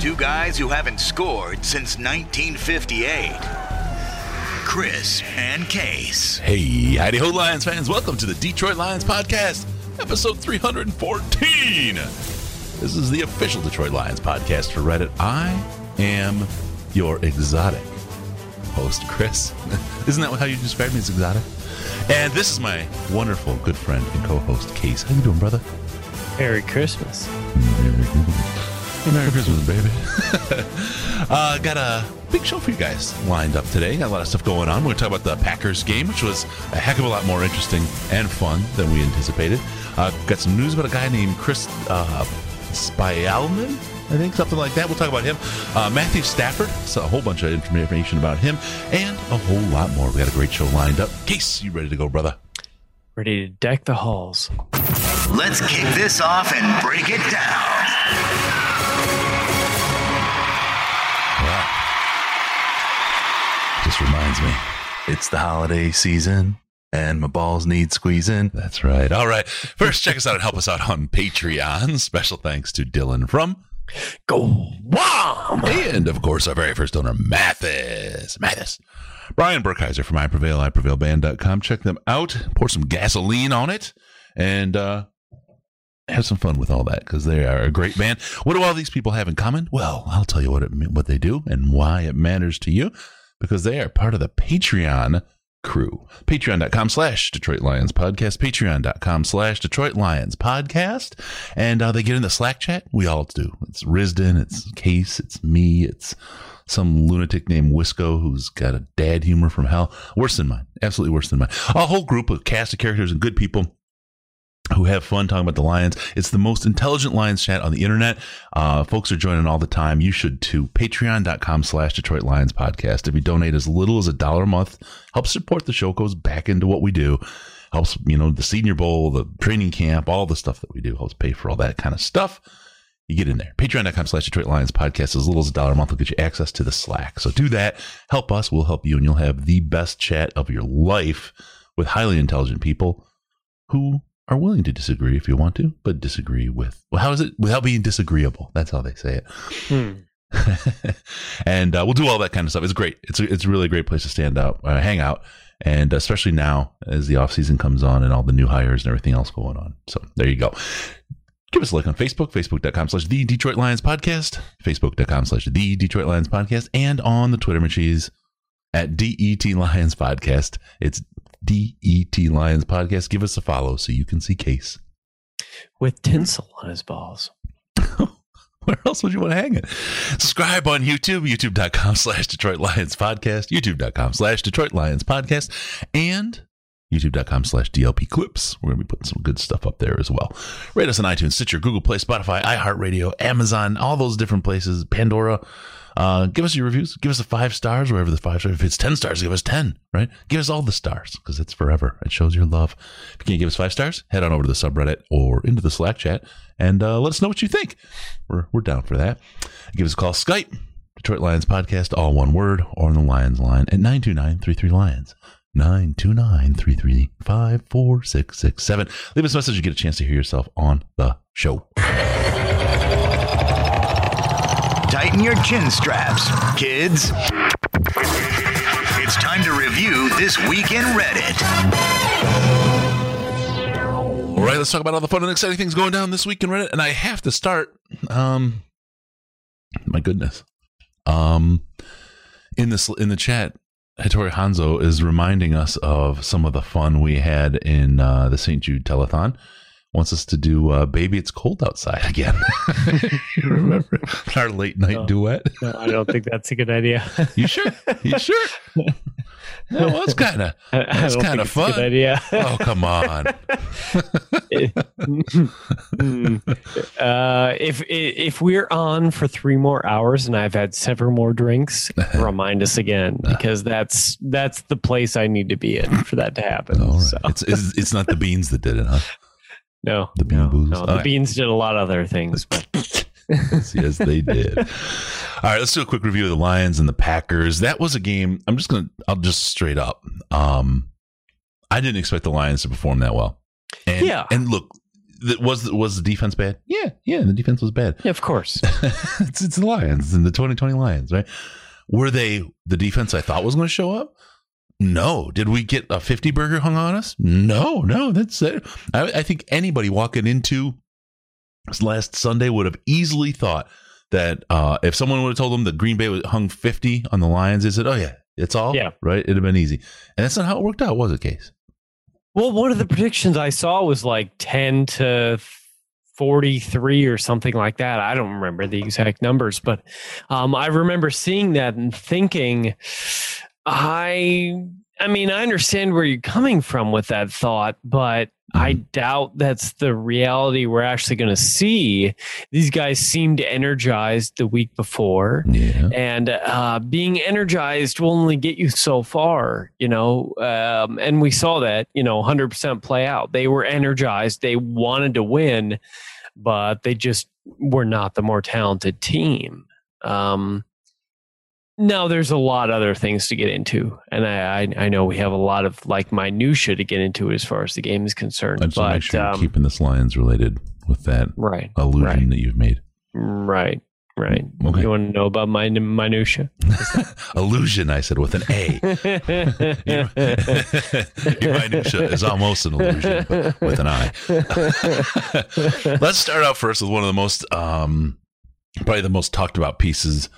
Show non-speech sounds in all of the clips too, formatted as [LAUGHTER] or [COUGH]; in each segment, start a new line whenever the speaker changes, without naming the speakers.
two guys who haven't scored since 1958. Chris and Case.
Hey, howdy ho, Lions fans. Welcome to the Detroit Lions Podcast, episode 314. This is the official Detroit Lions podcast for Reddit. I am your exotic host, Chris. [LAUGHS] Isn't that how you describe me as exotic? And this is my wonderful good friend and co-host, Case. How you doing, brother?
Merry Christmas.
Merry Christmas, baby. [LAUGHS] uh, got a big show for you guys lined up today. Got a lot of stuff going on. We're going to talk about the Packers game, which was a heck of a lot more interesting and fun than we anticipated. Uh, got some news about a guy named Chris uh, Spielman. I think something like that. We'll talk about him. Uh, Matthew Stafford, so a whole bunch of information about him, and a whole lot more. We got a great show lined up. Case, you ready to go, brother?
Ready to deck the halls.
Let's kick this off and break it down.
Just reminds me, it's the holiday season and my balls need squeezing. That's right. All right. First, check us out and help us out on Patreon. Special thanks to Dylan from
Go Wham!
and of course our very first donor, Mathis. Mathis. Brian Burkheiser from I Prevail, iprevailband.com. Check them out. Pour some gasoline on it and uh have some fun with all that because they are a great band. What do all these people have in common? Well, I'll tell you what it what they do and why it matters to you because they are part of the Patreon crew. Patreon.com slash Detroit Lions podcast. Patreon.com slash Detroit Lions podcast. And uh, they get in the Slack chat. We all do. It's Risden, it's Case, it's me, it's some lunatic named Wisco who's got a dad humor from hell. Worse than mine. Absolutely worse than mine. A whole group of cast of characters and good people who have fun talking about the Lions. It's the most intelligent Lions chat on the internet. Uh, folks are joining all the time. You should too. Patreon.com slash Detroit Lions podcast. If you donate as little as a dollar a month, helps support the show, goes back into what we do. Helps, you know, the senior bowl, the training camp, all the stuff that we do helps pay for all that kind of stuff. You get in there. Patreon.com slash Detroit Lions podcast. As little as a dollar a month will get you access to the Slack. So do that. Help us. We'll help you and you'll have the best chat of your life with highly intelligent people who are willing to disagree if you want to, but disagree with, well, how is it without being disagreeable? That's how they say it.
Hmm. [LAUGHS]
and uh, we'll do all that kind of stuff. It's great. It's a, it's a really great place to stand out, uh, hang out, and especially now as the off season comes on and all the new hires and everything else going on. So there you go. Give us a like on Facebook, facebook.com slash the Detroit Lions podcast, facebook.com slash the Detroit Lions podcast, and on the Twitter machines at DET Lions podcast. It's DET Lions podcast. Give us a follow so you can see Case.
With tinsel on his balls. [LAUGHS]
Where else would you want to hang it? Subscribe on YouTube, youtube.com slash Detroit Lions podcast, youtube.com slash Detroit Lions podcast, and youtube.com slash DLP clips. We're going to be putting some good stuff up there as well. Rate us on iTunes, Stitcher, Google Play, Spotify, iHeartRadio, Amazon, all those different places, Pandora. Uh, give us your reviews. Give us the five stars wherever the five stars. If it's 10 stars, give us 10, right? Give us all the stars because it's forever. It shows your love. If you can't give us five stars, head on over to the subreddit or into the Slack chat and uh, let us know what you think. We're, we're down for that. Give us a call, Skype, Detroit Lions Podcast, all one word, or on the Lions line at 929 33 Lions. 929 335 4667. Leave us a message You get a chance to hear yourself on the show.
Tighten your chin straps, kids. It's time to review this week in Reddit.
All right, let's talk about all the fun and exciting things going down this week in Reddit. And I have to start. Um, my goodness. Um, in this in the chat, Hattori Hanzo is reminding us of some of the fun we had in uh, the St. Jude telethon. Wants us to do uh, "Baby, It's Cold Outside" again. [LAUGHS] [LAUGHS] you remember our late night
Oh.
duet?
No, I don't think that's a good idea.
You sure? You sure? That was kind of. That's kinda
think it's a good
fun.
idea.
Oh, come on. [LAUGHS]
Uh, if if we're on for three more hours and I've had several more drinks, remind us again because that's that's the place I need to be in for that to happen.
All right.
So,
It's, it's it's not the beans that did it, huh?
No,
The bean
no,
boozles?
no, the
right.
beans did a lot of other things, but [LAUGHS]
yes, yes, they did. [LAUGHS] All right, let's do a quick review of the Lions and the Packers. That was a game. I'm just gonna. I'll just straight up. Um, I didn't expect the Lions to perform that well. And,
Yeah.
And look, th- was was the defense bad? Yeah, yeah, the defense was bad.
yeah, of course. [LAUGHS]
it's it's the Lions and the 2020 Lions, right? Were they the defense I thought was going to show up? No. Did we get a 50 burger hung on us? No, no. That's it. I, I think anybody walking into this last Sunday would have easily thought that uh, if someone would have told them that Green Bay hung 50 on the Lions, they said, oh, yeah, it's all
Yeah.
right. It'd have been easy. And that's not how it worked out, was it, Case?
Well, one of the predictions I saw was like 10 to 43 or something like that. I don't remember the exact numbers, but um, I remember seeing that and thinking, I, I mean, I understand where you're coming from with that thought, but I doubt that's the reality we're actually going to see. These guys seemed energized the week before
Yeah.
and uh, being energized will only get you so far, you know. Um, and we saw that, you know, 100% play out. They were energized, they wanted to win, but they just were not the more talented team. Um, now there's a lot of other things to get into, and I, I I know we have a lot of like minutia to get into as far as the game is concerned.
I just
but
make sure you're
um,
keeping this Lions related with that
right,
illusion
Right.
that you've made.
right, right.
Okay.
You want to know about my minutia?
illusion, [LAUGHS] I said with an A. [LAUGHS] [LAUGHS] Your, your minutia is almost an illusion, but with an I. Let's start out first with one of the most, um, probably the most talked about pieces,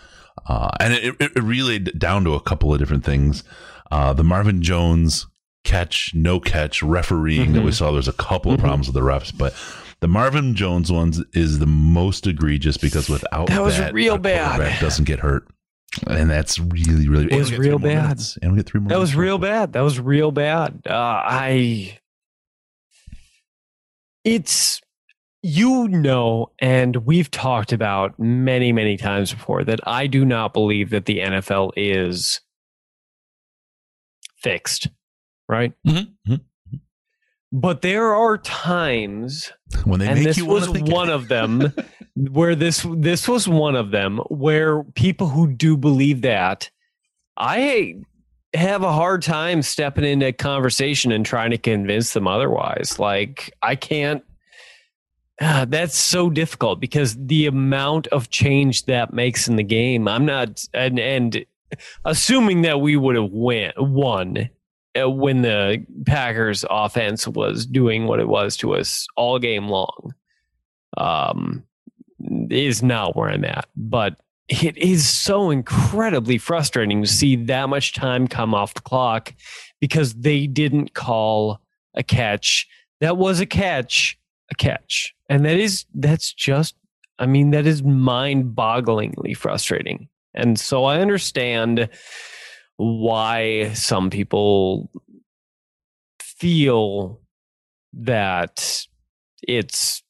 uh, and it, it, relayed down to a couple of different things. Uh, the Marvin Jones catch, no catch, refereeing that we
Mhm.
saw. There's a couple of
Mhm.
problems with the refs, but the Marvin Jones ones is the most egregious because without
That was
that,
real bad.
doesn't get hurt. And that's really, really.
It was
we get three
real bad.
And we get three more.
That was real bad. That was real bad. Uh, I. It's you know, and we've talked about many, many times before that I do not believe that the NFL is fixed, right?
Mhm, mhm.
But there are times
When they
and
make
this was
to think it.
one of them [LAUGHS] where this this was one of them where people who do believe that i have a hard time stepping into a conversation and trying to convince them otherwise like i can't ah, that's so difficult because the amount of change that makes in the game i'm not and and assuming that we would have win, won uh, when the Packers offense was doing what it was to us all game long um is not where I'm at. But it is so incredibly frustrating to see that much time come off the clock because they didn't call a catch that was a catch a catch and that is that's just I mean that is mind-bogglingly frustrating and so I understand why some people feel that it's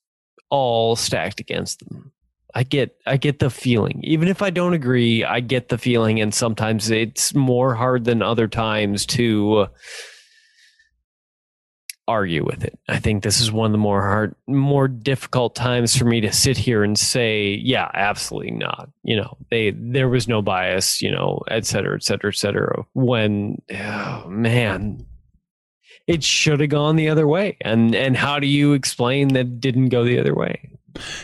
all stacked against them. I get I get the feeling. Even if I don't agree, I get the feeling and sometimes it's more hard than other times to argue with it. I think this is one of the more hard more difficult times for me to sit here and say, yeah, absolutely not. You know, they there was no bias, you know, et cetera, et cetera, et cetera. When oh, man, it should have gone the other way. And and how do you explain that it didn't go the other way?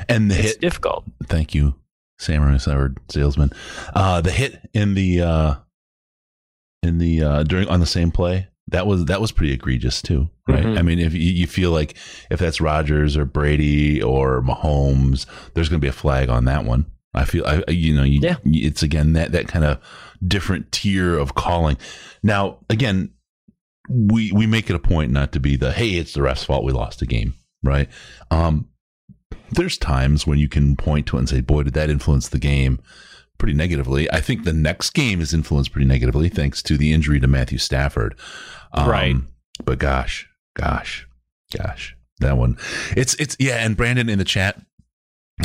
and the
It's
hit.
difficult.
Thank you, Samurai Sword salesman. Uh, the hit in the uh, in the uh, during on the same play that was that was pretty egregious too, right?
Mhm.
I mean, if you, you feel like if that's Rodgers or Brady or Mahomes, there's going to be a flag on that one. I feel, I you know, you,
Yeah.
it's again that that kind of different tier of calling. Now, again, we we make it a point not to be the hey, it's the ref's fault we lost the game, right? Um, there's times when you can point to it and say, boy, did that influence the game. Pretty negatively. I think the next game is influenced pretty negatively thanks to the injury to Matthew Stafford. Um,
Right.
But gosh, gosh, gosh, that one. It's it's yeah. And Brandon in the chat,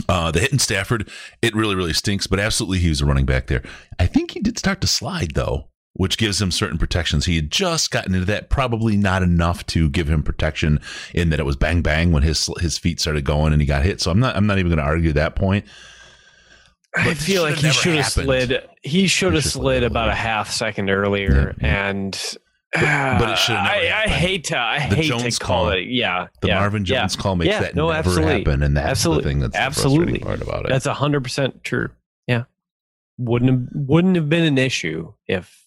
uh, the hit in Stafford, it really really stinks. But absolutely, he was a running back there. I think he did start to slide though. Which gives him certain protections. He had just gotten into that, probably not enough to give him protection in that it was bang bang when his his feet started going and he got hit. So I'm not I'm not even going to argue that point.
I feel like he should have slid. He should have slid about a half second earlier,
Yeah, yeah.
and
but it should've never
I, I hate to. I
The
hate
Jones
to call
call.
it. Yeah,
The
yeah,
Marvin
yeah.
Jones call makes
Yeah,
that
no,
never
absolutely.
happen, and that's
Absolutely.
the thing that's
Absolutely.
part about it.
That's a hundred percent true. Yeah, wouldn't have wouldn't have been an issue if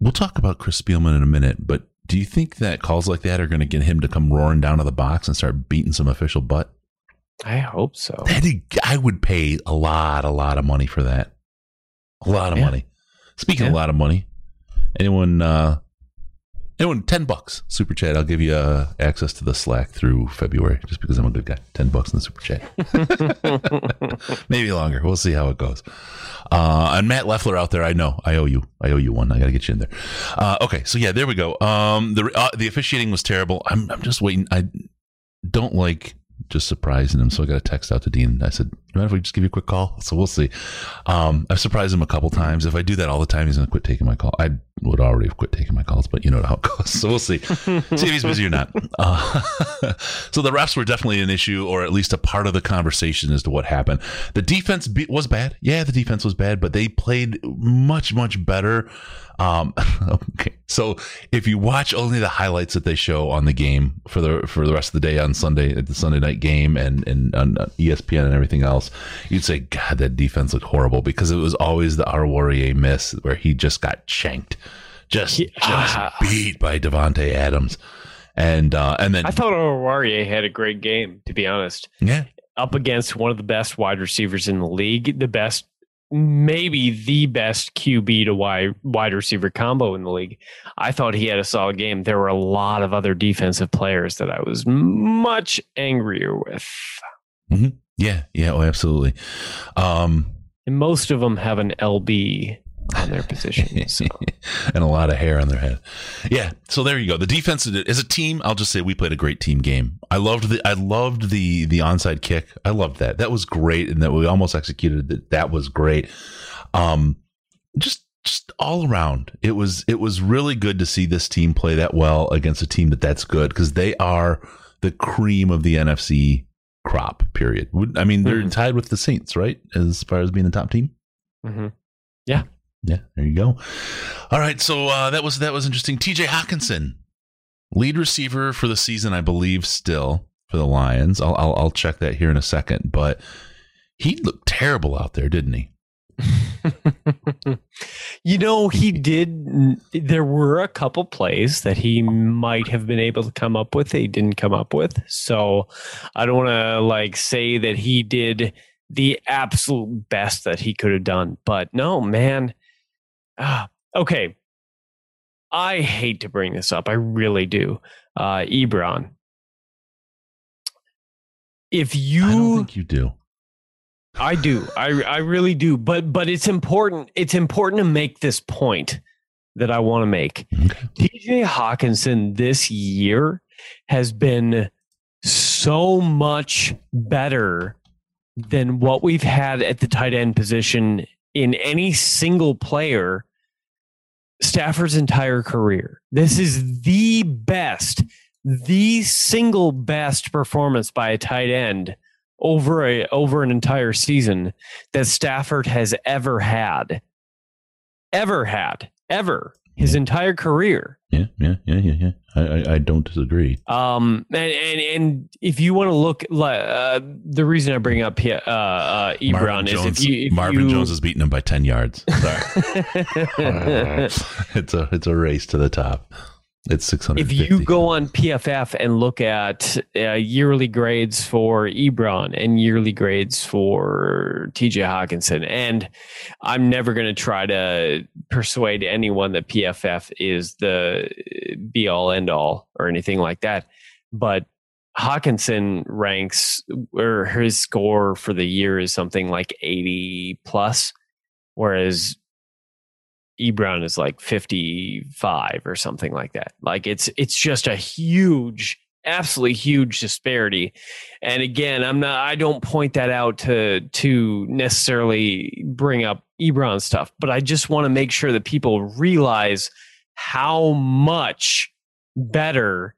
we'll talk about Chris Spielman in a minute, but do you think that calls like that are going to get him to come roaring down to the box and start beating some official butt?
I hope so.
That I would pay a lot, a lot of money for that. A lot of
Yeah.
money. Speaking of a lot of money, anyone, uh, anyone, ten bucks super chat. I'll give you uh, access to the Slack through February, just because I'm a good guy. Ten bucks in the super chat. [LAUGHS] Maybe longer. We'll see how it goes. Uh, and Matt Leffler out there, I know I owe you. I owe you one. I got to get you in there. Uh, okay, so yeah, there we go. Um, the uh, the officiating was terrible. I'm I'm just waiting. I don't like just surprising him, so I got a text out to Dean. I said, "You mind if we just give you a quick call?" So we'll see. Um, I've surprised him a couple times. If I do that all the time, he's going to quit taking my call. I would already have quit taking my calls, but you know how it goes. So we'll see. [LAUGHS] see if he's busy or not. Uh, [LAUGHS] so the refs were definitely an issue, or at least a part of the conversation as to what happened. The defense be- was bad. Yeah, the defense was bad, but they played much, much better. Um, [LAUGHS] okay, so if you watch only the highlights that they show on the game for the for the rest of the day on Sunday at the Sunday night game and and on ESPN and everything else, you'd say, God, that defense looked horrible because it was always the Oruwariye miss where he just got shanked, just
Yeah.
just [LAUGHS] beat by Davante Adams, and uh, and then
I thought Oruwariye had a great game. To be honest,
yeah,
up against one of the best wide receivers in the league, the best, maybe the best QB to wide wide receiver combo in the league. I thought he had a solid game. There were a lot of other defensive players that I was much angrier with,
yeah, yeah, oh, absolutely. Um,
and most of them have an LB on their position. So. [LAUGHS]
and a lot of hair on their head. Yeah. So there you go. The defense as a team, I'll just say we played a great team game. I loved the I loved the the onside kick. I loved that. That was great, and that we almost executed that. That was great. Um, just just all around, it was it was really good to see this team play that well against a team that that's good because they are the cream of the NFC crop. Period. I mean, they're
Mhm.
tied with the Saints, right? As far as being the top team.
Mhm.
Yeah, there you go. All right, so uh, that was that was interesting. T.J. Hockenson, lead receiver for the season, I believe, still for the Lions. I'll I'll, I'll check that here in a second, but he looked terrible out there, didn't he? [LAUGHS]
you know, he did. There were a couple plays that he might have been able to come up with. He didn't come up with. So I don't want to like say that he did the absolute best that he could have done. But no, man. Ah, okay. I hate to bring this up. I really do. Uh, Ebron. If you
I don't think you do.
I do. I I really do. But but it's important. It's important to make this point that I want to make. TJ Hockenson this year has been so much better than what we've had at the tight end position in any single player Stafford's entire career. This is the best, the single best performance by a tight end over a over an entire season that Stafford has ever had. Ever had. Ever. His entire career.
Yeah, yeah, yeah, yeah, yeah. I I, I don't disagree.
Um, and, and and if you want to look, li- uh, the reason I bring up here, uh, uh, Ebron
Marvin
is
Jones,
if you if
Marvin
you,
Jones is beating him by ten yards. Sorry. [LAUGHS] [LAUGHS] it's a it's a race to the top. It's six hundred.
if you go on PFF and look at uh, yearly grades for Ebron and yearly grades for TJ Hockenson, and I'm never going to try to persuade anyone that PFF is the be all end all or anything like that, but Hockenson ranks or his score for the year is something like 80 plus, whereas Ebron is like 55 or something like that. Like it's it's just a huge absolutely huge disparity. And again, I'm not I don't point that out to to necessarily bring up Ebron stuff, but I just want to make sure that people realize how much better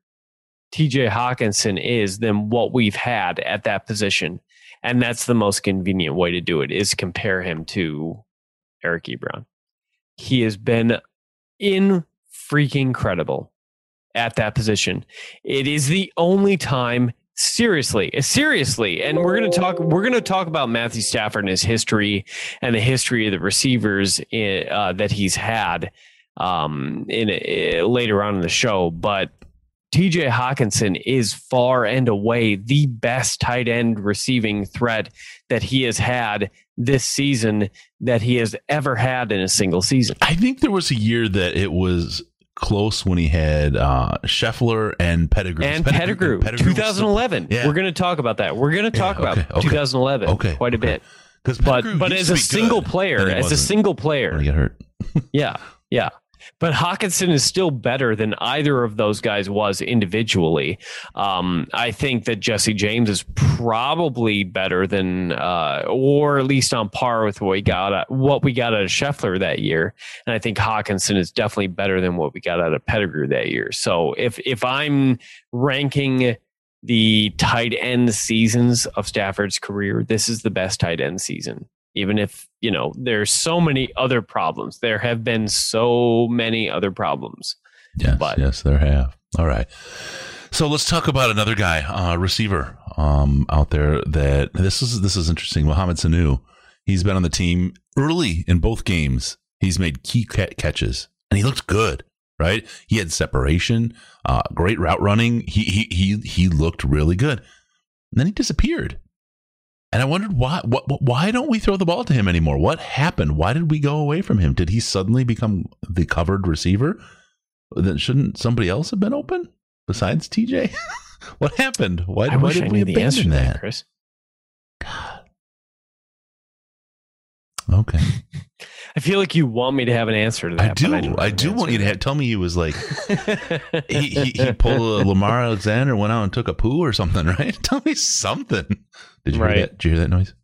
TJ Hockenson is than what we've had at that position. And that's the most convenient way to do it is compare him to Eric Ebron. He has been in freaking credible at that position. It is the only time seriously seriously and we're going to talk we're going to talk about matthew stafford and his history and the history of the receivers in, uh, that he's had um, in uh, later on in the show but TJ hockenson is far and away the best tight end receiving threat that he has had this season that he has ever had in a single season.
I think there was a year that it was close when he had uh, Scheffler and Pettigrew.
And Pettigrew, Pettigrew 2011. Yeah. We're going to talk about that. We're going to talk yeah, okay, about okay, 2011 okay, quite a bit. Because but but as a single player, as a single player,
get hurt. [LAUGHS]
yeah, yeah. But Hockenson is still better than either of those guys was individually. Um, I think that Jesse James is probably better than, uh, or at least on par with what we got at, what we got out of Scheffler that year. And I think Hockenson is definitely better than what we got out of Pettigrew that year. So if if I'm ranking the tight end seasons of Stafford's career, this is the best tight end season even if you know there's so many other problems. There have been so many other problems.
Yes but, yes there have. All right. So let's talk about another guy uh, receiver um, out there that this is this is interesting. Mohamed Sanu he's been on the team early in both games. He's made key catches and he looked good right? He had separation uh, great route running. He he he he looked really good. And then he disappeared and I wondered why, what, why don't we throw the ball to him anymore? What happened? Why did we go away from him? Did he suddenly become the covered receiver? Then shouldn't somebody else have been open besides TJ? [LAUGHS] what happened? Why, why did we abandon that?
that? Chris.
God. Okay. [LAUGHS]
I feel like you want me to have an answer to that.
I do. I, I do want you to have, tell me he was like he, he, he pulled a Lamar Alexander, went out and took a poo or something, [LAUGHS] right? Tell me something. Did you right. hear that? Did you hear that noise?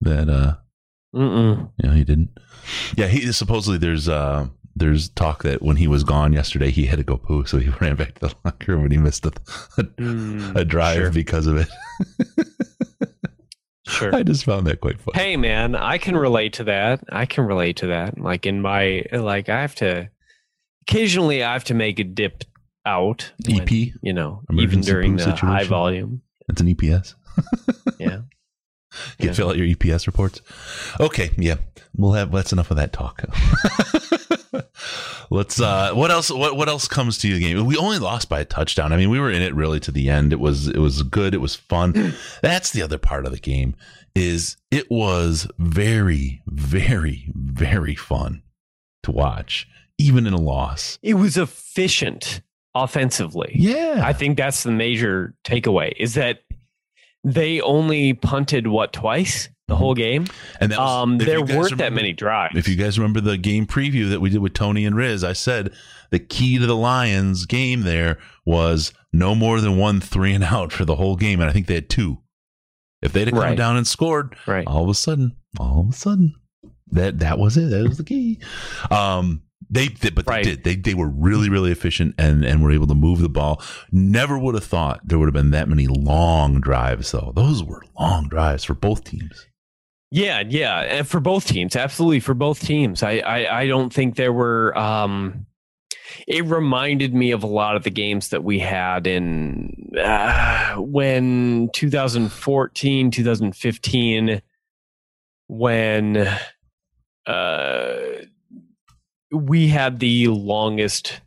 That uh
Mm-mm.
Yeah, he didn't. Yeah, he supposedly there's uh there's talk that when he was gone yesterday, he had to go poo, so he [LAUGHS] ran back to the locker room and he missed a, a, mm, a drive sure. because of it. [LAUGHS]
sure.
I just found that quite funny.
Hey, man, I can relate to that. I can relate to that. Like in my like, I have to occasionally I have to make a dip out.
When, EP,
you know, even during the situation. high volume.
It's an EPS. [LAUGHS]
yeah.
You yeah. fill out your EPS reports. Okay, yeah, we'll have. That's enough of that talk. [LAUGHS] Let's. uh What else? What What else comes to you? The game. We only lost by a touchdown. I mean, we were in it really to the end. It was. It was good. It was fun. [CLEARS THROAT] That's the other part of the game. Is it was very, very, very fun to watch, even in a loss.
It was efficient offensively.
Yeah.
I think that's the major takeaway is that they only punted what twice the whole game. And was, um, there weren't remember, that many drives.
If you guys remember the game preview that we did with Tony and Riz, I said the key to the Lions game there was no more than one three and out for the whole game. And I think they had two. If they'd have come right. down and scored,
right.
all of a sudden, all of a sudden, that that was it. That was the key. Um, they did, but right. they did. They they were really really efficient and and were able to move the ball. Never would have thought there would have been that many long drives though. Those were long drives for both teams.
Yeah, yeah, and for both teams, absolutely for both teams. I I, I don't think there were. Um, it reminded me of a lot of the games that we had in uh, when 2014, 2015, when uh we had the longest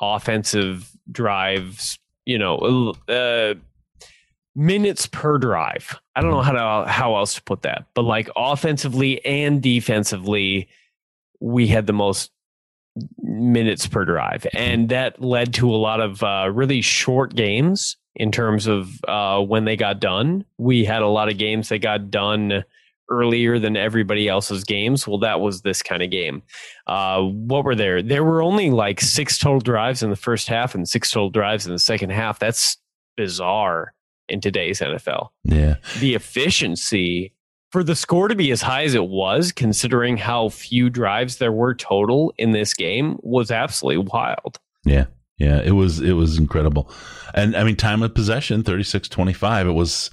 offensive drives, you know, uh, minutes per drive. I don't know how to how else to put that, but like offensively and defensively, we had the most minutes per drive, and that led to a lot of uh, really short games in terms of uh, when they got done. We had a lot of games that got done earlier than everybody else's games. Well, that was this kind of game. Uh, what were there? There were only like six total drives in the first half and six total drives in the second half. That's bizarre in today's NFL.
Yeah.
The efficiency for the score to be as high as it was, considering how few drives there were total in this game, was absolutely wild.
Yeah. Yeah. It was, it was incredible. And I mean, time of possession, 36 25. It was,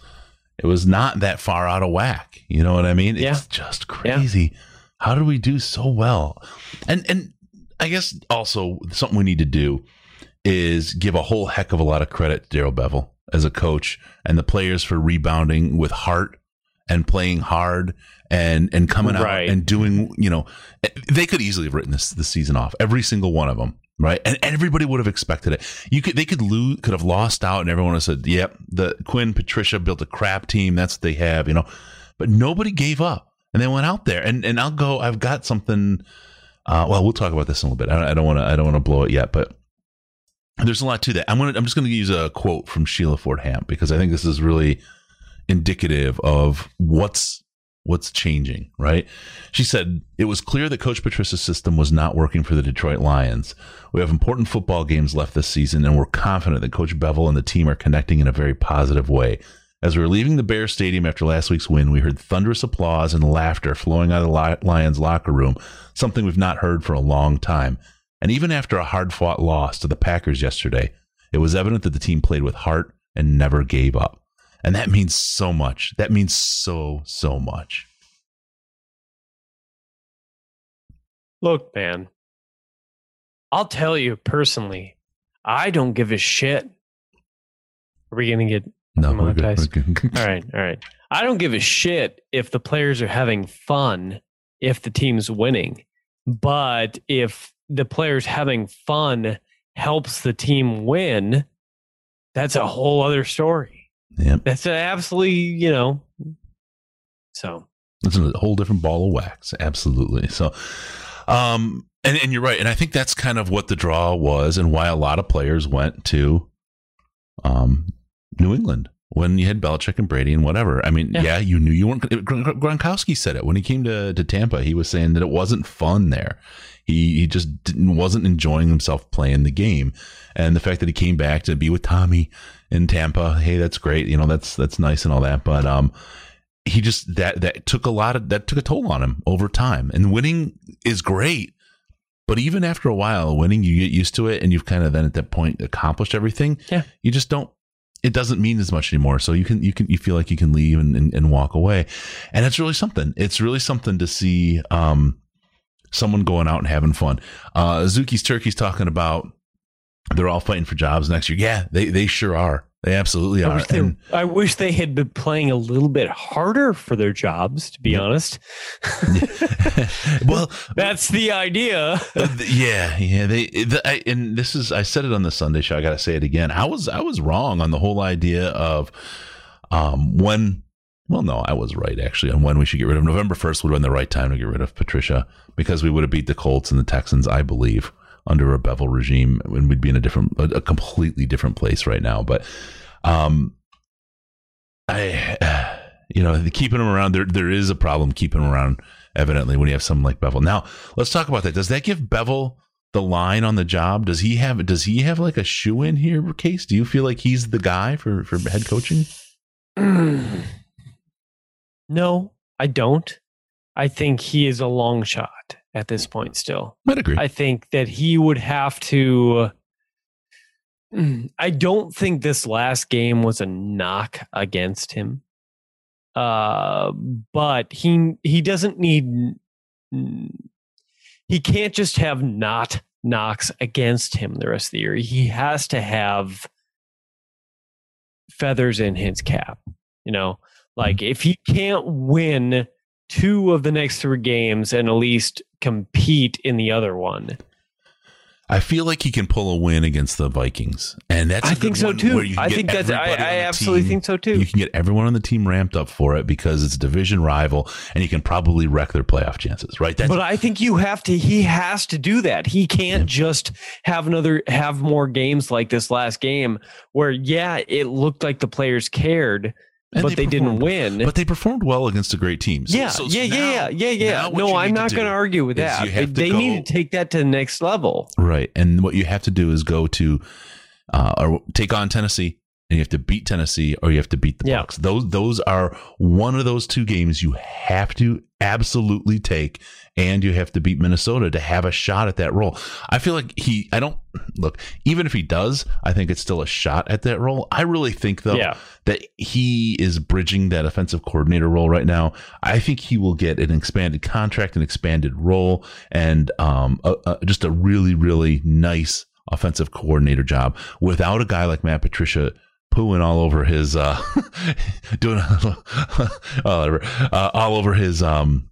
it was not that far out of whack. You know what I mean?
Yeah.
It's just crazy. Yeah. How did we do so well? And, and I guess also something we need to do is give a whole heck of a lot of credit to Darrell Bevell as a coach and the players for rebounding with heart and playing hard and and coming
right.
out and doing you know they could easily have written this the season off every single one of them right? And, everybody would have expected it. You could they could lose could have lost out and everyone would have said yep the quinn patricia built a crap team. That's what they have you know? But nobody gave up and they went out there. And and i'll go i've got something uh, well we'll talk about this in a little bit. I don't want to i don't want to blow it yet but there's a lot to that. I'm gonna i'm just gonna use a quote from sheila ford hamp because i think this is really indicative of what's what's changing, right? She said it was clear that Coach Patricia's system was not working for the Detroit Lions. We have important football games left this season, and we're confident that Coach Bevell and the team are connecting in a very positive way. As we were leaving the Bear Stadium after last week's win, we heard thunderous applause and laughter flowing out of the Lions locker room, something we've not heard for a long time. And even after a hard fought loss to the Packers yesterday, it was evident that the team played with heart and never gave up. And that means so much. That means so, so much.
Look, man, I'll tell you personally, I don't give a shit. Are we going to get
no, monetized? [LAUGHS]
all right, all right. I don't give a shit if the players are having fun, if the team's winning. But if the players having fun helps the team win, that's a whole other story.
Yeah.
That's absolutely, you know. So
it's a whole different ball of wax. Absolutely. So, um, and, and you're right. And I think that's kind of what the draw was and why a lot of players went to, um, New England when you had Belichick and Brady and whatever. I mean, yeah, yeah you knew you weren't. Gronkowski said it when he came to, to Tampa. He was saying that it wasn't fun there. He he just wasn't enjoying himself playing the game, and the fact that he came back to be with Tommy in Tampa, hey, that's great. You know, that's that's nice and all that, but um, he just that that took a lot of that took a toll on him over time. And winning is great, but even after a while, winning you get used to it, and you've kind of then at that point accomplished everything.
Yeah,
you just don't it doesn't mean as much anymore. So you can you can you feel like you can leave and, and, and, walk away, and it's really something. It's really something to see um, someone going out and having fun. Uh, Zuki's Turkey's talking about they're all fighting for jobs next year. Yeah, they they sure are. They absolutely are.
I wish they, and, I wish they had been playing a little bit harder for their jobs, to be yeah. honest. [LAUGHS]
well, [LAUGHS]
that's the idea.
Uh, yeah, yeah. They the, I, and this is I said it on the Sunday show. I got to say it again. I was I was wrong on the whole idea of um, when well, no, I was right actually on when we should get rid of November 1st would have been the right time to get rid of Patricia because we would have beat the Colts and the Texans, I believe, under a Bevell regime and we'd be in a different, a, a completely different place right now. But, um, I, [SIGHS] you know, keeping him around, there, there is a problem keeping him around evidently when you have someone like Bevell. Now, let's talk about that. Does that give Bevell the line on the job? Does he have, does he have like a shoe in here case? Do you feel like he's the guy for, for head coaching? [CLEARS THROAT]
No, I don't. I think he is a long shot at this point still.
I'd agree.
I think that he would have to. [CLEARS THROAT] I don't think this last game was a knock against him. Uh, but he he doesn't need he can't just have not knocks against him the rest of the year. He has to have feathers in his cap. You know, like if he can't win two of the next three games and at least compete in the other one,
I feel like he can pull a win against the Vikings, and that's.
I think so too.
where you can
I
get
think that's. I, I absolutely
team-
think so too.
You can get everyone on the team ramped up for it because it's a division rival, and you can probably wreck their playoff chances. Right? That's
but I think you have to. He has to do that. He can't just have another have more games like this last game where yeah, it looked like the players cared,
and
but they, didn't win.
But they performed well against a great team. So-
yeah,
so-
yeah,
now-
yeah, yeah, yeah, yeah. No, I'm not going to argue with that.
you
They,
have to
they
go-
need to take that to the next level.
Right. And what you have to do is go to uh, or take on Tennessee and you have to beat Tennessee or you have to beat the
Yeah.
Bucks. Those those are one of those two games you have to absolutely take and you have to beat Minnesota to have a shot at that role. I feel like he I don't look, even if he does, I think it's still a shot at that role. I really think though
Yeah.
that he is bridging that offensive coordinator role right now. I think he will get an expanded contract, an expanded role, and um, a, a, just a really, really nice offensive coordinator job without a guy like Matt Patricia pooing all over his, uh, [LAUGHS] doing uh, [LAUGHS] whatever, uh, all over his, um,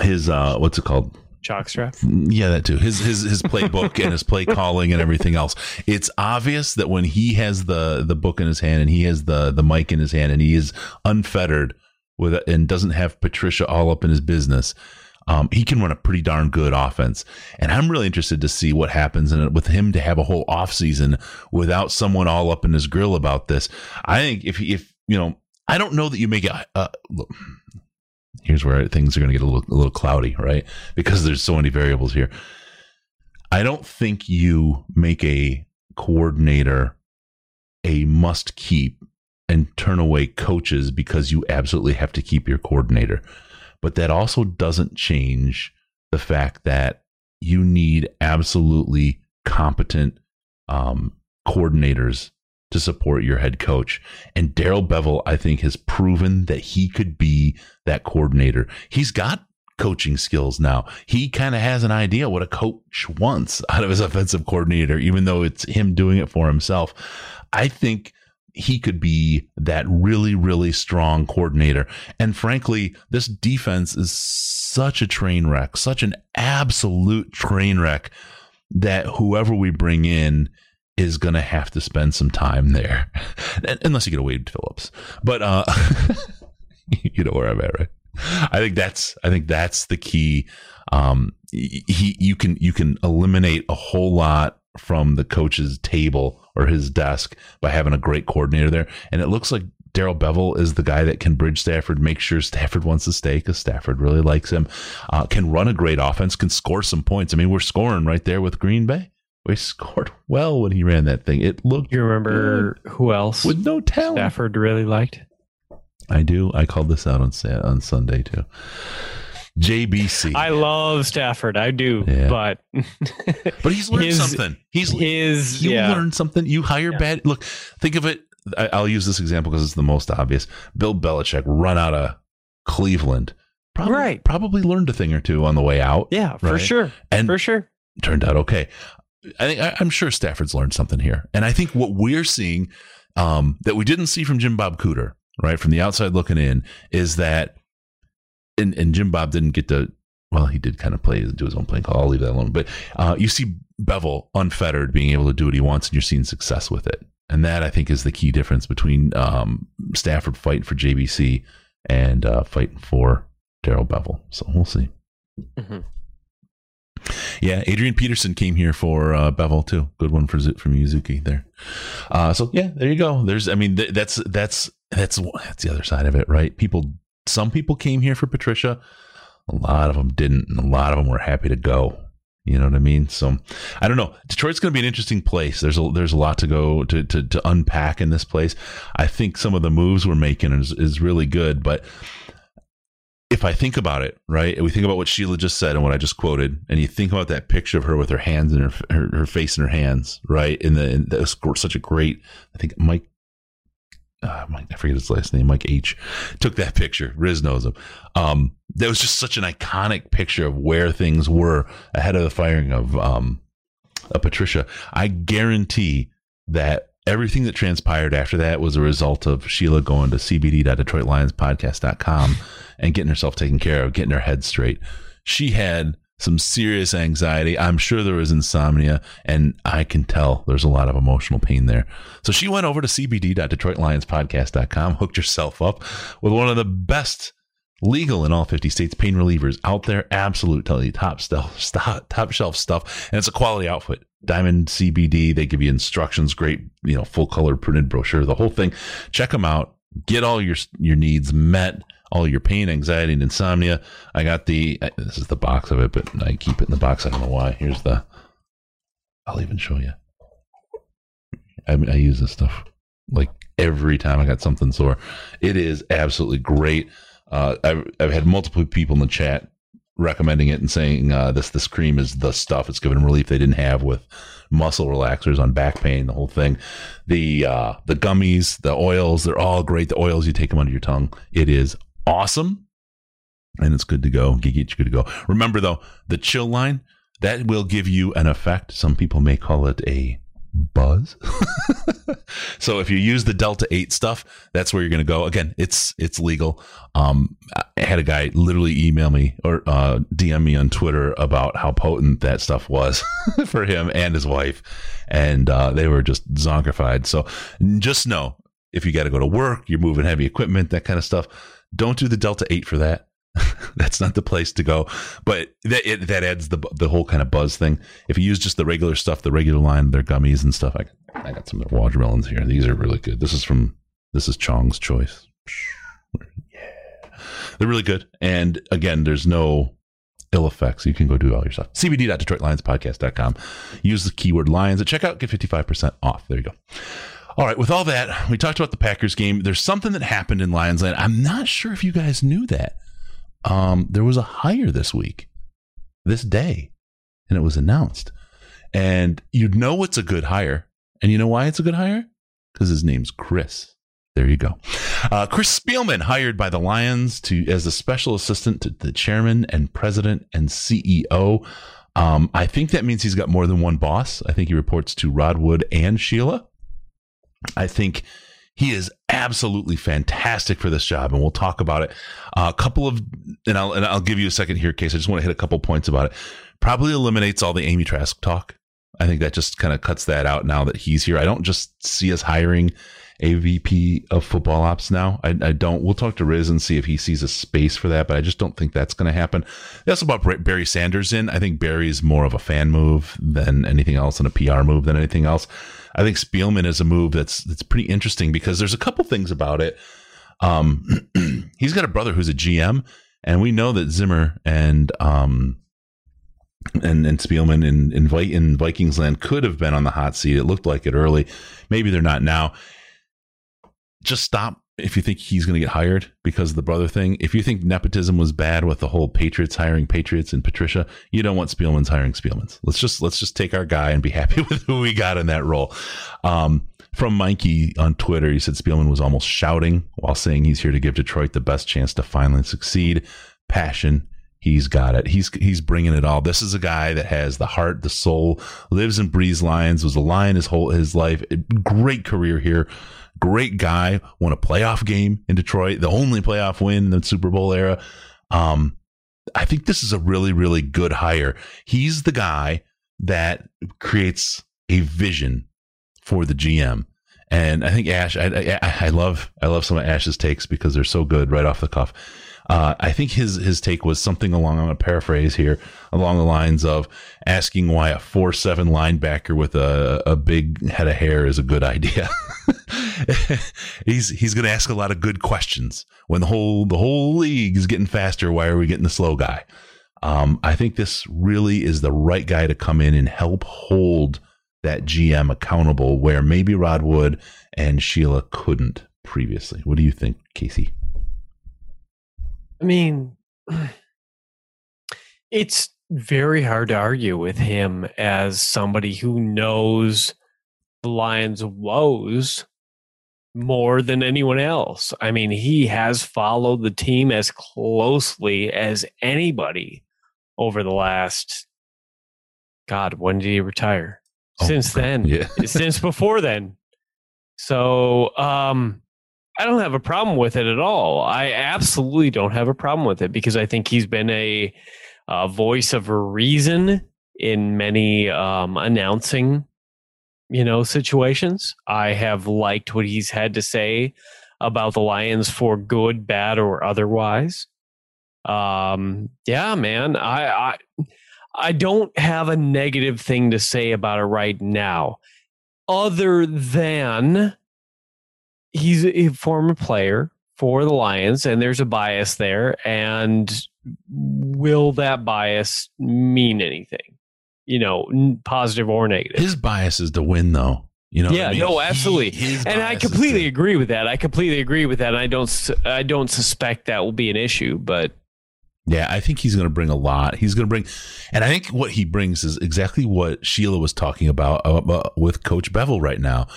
his, uh, what's it called?
Jockstrap.
Yeah, that too. His his his playbook and his play calling and everything else. It's obvious that when he has the the book in his hand and he has the the mic in his hand and he is unfettered with and doesn't have Patricia all up in his business. Um, he can run a pretty darn good offense, and I'm really interested to see what happens and with him to have a whole offseason without someone all up in his grill about this. I think if if you know, I don't know that you make it. Uh, here's where things are going to get a little, a little cloudy, right? Because there's so many variables here. I don't think you make a coordinator a must keep and turn away coaches because you absolutely have to keep your coordinator. But that also doesn't change the fact that you need absolutely competent um, coordinators to support your head coach. And Darrell Bevell, I think, has proven that he could be that coordinator. He's got coaching skills now. He kind of has an idea what a coach wants out of his [LAUGHS] offensive coordinator, even though it's him doing it for himself. I think he could be that really, really strong coordinator. And frankly, this defense is such a train wreck, such an absolute train wreck that whoever we bring in is going to have to spend some time there, [LAUGHS] unless you get a Wade Phillips. But uh, [LAUGHS] you know where I'm at, right? I think that's I think that's the key. Um, he you can you can eliminate a whole lot from the coach's table or his desk by having a great coordinator there, and it looks like Darrell Bevell is the guy that can bridge Stafford, make sure Stafford wants to stay because Stafford really likes him, uh, can run a great offense, can score some points. I mean, we're scoring right there with Green Bay. We [LAUGHS] scored well when he ran that thing. It looked
You remember who else
with no talent.
Stafford really liked?
I do. I called this out on on Sunday too. JBC.
I love Stafford. I do,
Yeah.
but [LAUGHS]
but he's learned
his-
something. He's
his
you
yeah.
learn something. You hire
Yeah.
bad. Look, think of it. I, I'll use this example because it's the most obvious. Bill Belichick run out of Cleveland. Probably,
Right.
Probably learned a thing or two on the way out.
Yeah, for sure.
And
For sure.
turned out okay. I think I, I'm sure Stafford's learned something here, and I think what we're seeing um, that we didn't see from Jim Bob Cooter, right from the outside looking in, is that, and, and Jim Bob didn't get to. Well, he did kind of play do his own playing call. I'll leave that alone. But uh, you see Bevell unfettered, being able to do what he wants, and you're seeing success with it. And that I think is the key difference between um, Stafford fighting for JBC and uh, fighting for Darrell Bevell. So we'll see.
Mhm.
Yeah, Adrian Peterson came here for uh, Bevell too. Good one for from Yuzuki there. Uh, so yeah, there you go. There's, I mean, th- that's that's that's that's the other side of it, right? People, some people came here for Patricia. A lot of them didn't, and a lot of them were happy to go. You know what I mean? So I don't know. Detroit's going to be an interesting place. There's a there's a lot to go to to, to unpack in this place. I think some of the moves we're making is is really good, but if I think about it, right, and we think about what Sheila just said and what I just quoted, and you think about that picture of her with her hands in her her, her face in her hands, right, in the in was such a great. I think Mike, uh, I forget his last name, Mike H, took that picture. Riz knows him. Um, that was just such an iconic picture of where things were ahead of the firing of um, of Patricia. I guarantee that everything that transpired after that was a result of Sheila going to cbd.detroitlionspodcast.com and getting herself taken care of, getting her head straight. She had some serious anxiety. I'm sure there was insomnia, and I can tell there's a lot of emotional pain there. So she went over to cbd.detroitlionspodcast.com, hooked herself up with one of the best legal in all 50 states pain relievers out there. Absolute, tell you, top stuff, [LAUGHS] top shelf stuff, and it's a quality outfit. Diamond CBD, they give you instructions, great, you know, full color printed brochure, the whole thing. Check them out. Get all your your needs met all your pain, anxiety, and insomnia. I got the, this is the box of it, but I keep it in the box. I don't know why. Here's the, I'll even show you. I, I use this stuff like every time I got something sore. It is absolutely great. Uh, I've, I've had multiple people in the chat recommending it and saying uh, this this cream is the stuff. It's given relief they didn't have with muscle relaxers on back pain, the whole thing. The uh, the gummies, the oils, they're all great. The oils you take them under your tongue. It is awesome and it's good to go. You good to go. Remember though, the chill line that will give you an effect. Some people may call it a buzz. [LAUGHS] so if you use the Delta 8 stuff, that's where you're going to go. Again, it's it's legal. Um, I had a guy literally email me or uh, DM me on Twitter about how potent that stuff was [LAUGHS] for him and his wife, and uh, they were just zonkified. So just know if you got to go to work, you're moving heavy equipment, that kind of stuff don't do the Delta 8 for that. [LAUGHS] That's not the place to go. But that it, that adds the the whole kind of buzz thing. If you use just the regular stuff, the regular line, their gummies and stuff. I I got some of their watermelons here. These are really good. This is from this is Chong's Choice. Yeah, they're really good. And again, there's no ill effects. You can go do all your stuff. CBD.DetroitLionsPodcast.com. Use the keyword Lions at checkout. Get 55% off. There you go. All right, with all that, we talked about the Packers game. There's something that happened in Lions Land. I'm not sure if you guys knew that. Um, there was a hire this week, this day, and it was announced. And you'd know it's a good hire. And you know why it's a good hire? Because his name's Chris. There you go. Uh, Chris Spielman, hired by the Lions to as a special assistant to the chairman and president and CEO. Um, I think that means he's got more than one boss. I think he reports to Rod Wood and Sheila. I think he is absolutely fantastic for this job, and we'll talk about it. Uh, a couple of, and I'll and I'll give you a second here, case I just want to hit a couple points about it. Probably eliminates all the Amy Trask talk. I think that just kind of cuts that out now that he's here. I don't just see us hiring a VP of football ops now. I, I, don't. We'll talk to Riz and see if he sees a space for that, but I just don't think that's going to happen. That's about Barry Sanders in. I think Barry's more of a fan move than anything else and a PR move than anything else. I think Spielman is a move that's that's pretty interesting because there's a couple things about it. Um, [CLEARS THROAT] he's got a brother who's a GM, and we know that Zimmer and um, and and Spielman in in, in Vikings land could have been on the hot seat. It looked like it early. Maybe they're not now. Just stop if you think he's going to get hired because of the brother thing, if you think nepotism was bad with the whole Patriots hiring Patriots and Patricia, you don't want Spielman's hiring Spielman's. Let's just let's just take our guy and be [LAUGHS] happy with who we got in that role. Um, from Mikey on Twitter, he said Spielman was almost shouting while saying he's here to give Detroit the best chance to finally succeed. Passion, he's got it. He's he's bringing it all. This is a guy that has the heart, the soul, lives and breathes Lions. Was a Lion his whole his life. Great career here great guy, won a playoff game in Detroit, the only playoff win in the Super Bowl era. Um, I think this is a really, really good hire. He's the guy that creates a vision for the GM. And I think Ash, I, I, I love, I love some of Ash's takes because they're so good right off the cuff. Uh, I think his his take was something along. I'm going to paraphrase here along the lines of asking why a four seven linebacker with a a big head of hair is a good idea. [LAUGHS] he's he's going to ask a lot of good questions when the whole the whole league is getting faster. Why are we getting the slow guy? Um, I think this really is the right guy to come in and help hold that GM accountable, where maybe Rod Wood and Sheila couldn't previously. What do you think, Casey?
I mean, [SIGHS] it's very hard to argue with him as somebody who knows the Lions' woes more than anyone else. I mean, he has followed the team as closely as anybody over the last God, when did he retire? Oh, since then. Yeah. since before then. So um I don't have a problem with it at all. I absolutely don't have a problem with it because I think he's been a a voice of reason in many um, announcing, you know, situations. I have liked what he's had to say about the Lions for good, bad, or otherwise. Um, yeah, man, I, I, I don't have a negative thing to say about it right now, other than he's a former player for the Lions, and there's a bias there. And will that bias mean anything? You know, positive or negative.
His bias is to win, though. You know,
yeah,
I mean?
no, absolutely,
He-
and I completely
to-
agree with that. I completely agree with that. And I don't, I don't suspect that will be an issue, but
Yeah, I think he's going to bring a lot. He's going to bring, and I think what he brings is exactly what Sheila was talking about uh, with Coach Bevell right now.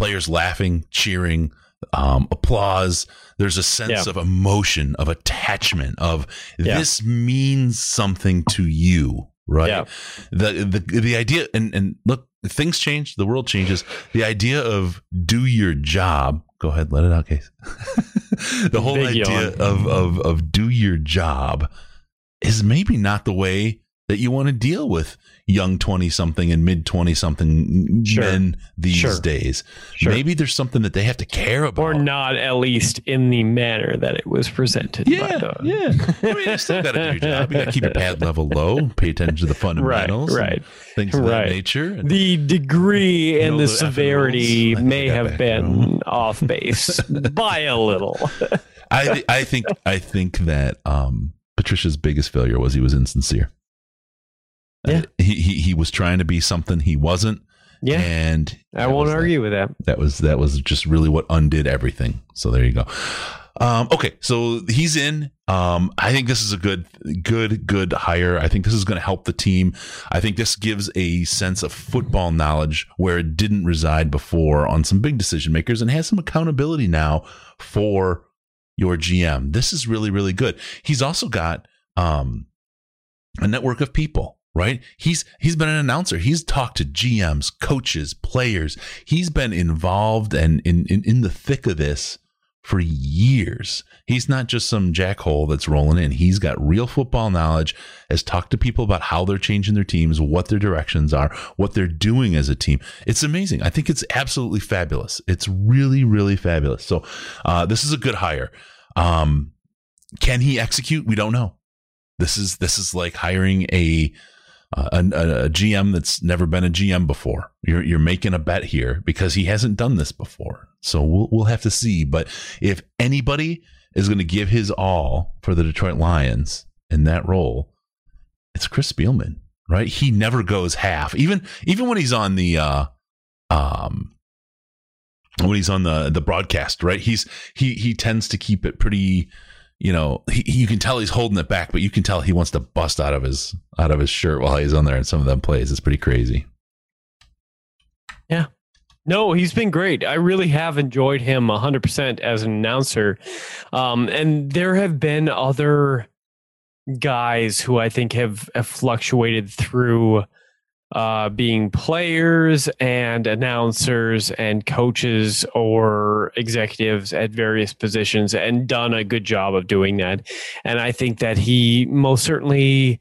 Players laughing, cheering, um, applause. There's a sense
Yeah.
of emotion, of attachment, of
Yeah.
this means something to you, right?
Yeah.
The the the idea, and and look, things change, the world changes. The idea of do your job. Go ahead, let it out, case. [LAUGHS] the whole
Big
idea
yawn.
of of of do your job is maybe not the way that you want to deal with young 20 something and mid 20 something
Sure.
men these
Sure.
days.
Sure.
Maybe there's something that they have to care about.
or not at least in the manner that it was presented.
Yeah, yeah. I mean, you still got to do your job. You got to keep your pad level low, pay attention to the fundamentals, and
right.
things of that nature.
The degree and the
the
severity
rules? I think
may have been off base [LAUGHS] by a little.
I, I think, I think that um, Patricia's biggest failure was he was insincere.
Yeah.
Uh, he, he he was trying to be something he wasn't,
Yeah,
and
I won't
was that.
argue with that.
that was that was just really what undid everything. So there you go. Um, okay, so he's in. Um, I think this is a good, good, good hire. I think this is going to help the team. I think this gives a sense of football knowledge where it didn't reside before on some big decision makers, and has some accountability now for your GM. This is really, really good. He's also got um, a network of people right? He's he's been an announcer. He's talked to gms coaches players. He's been involved and in, in in the thick of this for years. He's not just some jackhole that's rolling in. He's got real football knowledge has talked to people about how they're changing their teams what their directions are what they're doing as a team. It's amazing. I think it's absolutely fabulous. It's really really fabulous. So uh, this is a good hire. Um, can he execute? We don't know. This is this is like hiring a uh, a, a, GM that's never been a GM before. You're you're making a bet here because he hasn't done this before. So we'll we'll have to see. But if anybody is going to give his all for the Detroit Lions in that role, it's Chris Spielman, right? He never goes half. Even even when he's on the uh um when he's on the the broadcast, right? He's he he tends to keep it pretty you know, he, you can tell he's holding it back, but you can tell he wants to bust out of his out of his shirt while he's on there in some of them plays. It's pretty crazy.
Yeah, no, he's been great. I really have enjoyed him 100% as an announcer. Um, and there have been other guys who I think have, have fluctuated through uh, being players and announcers and coaches or executives at various positions and done a good job of doing that. And I think that he most certainly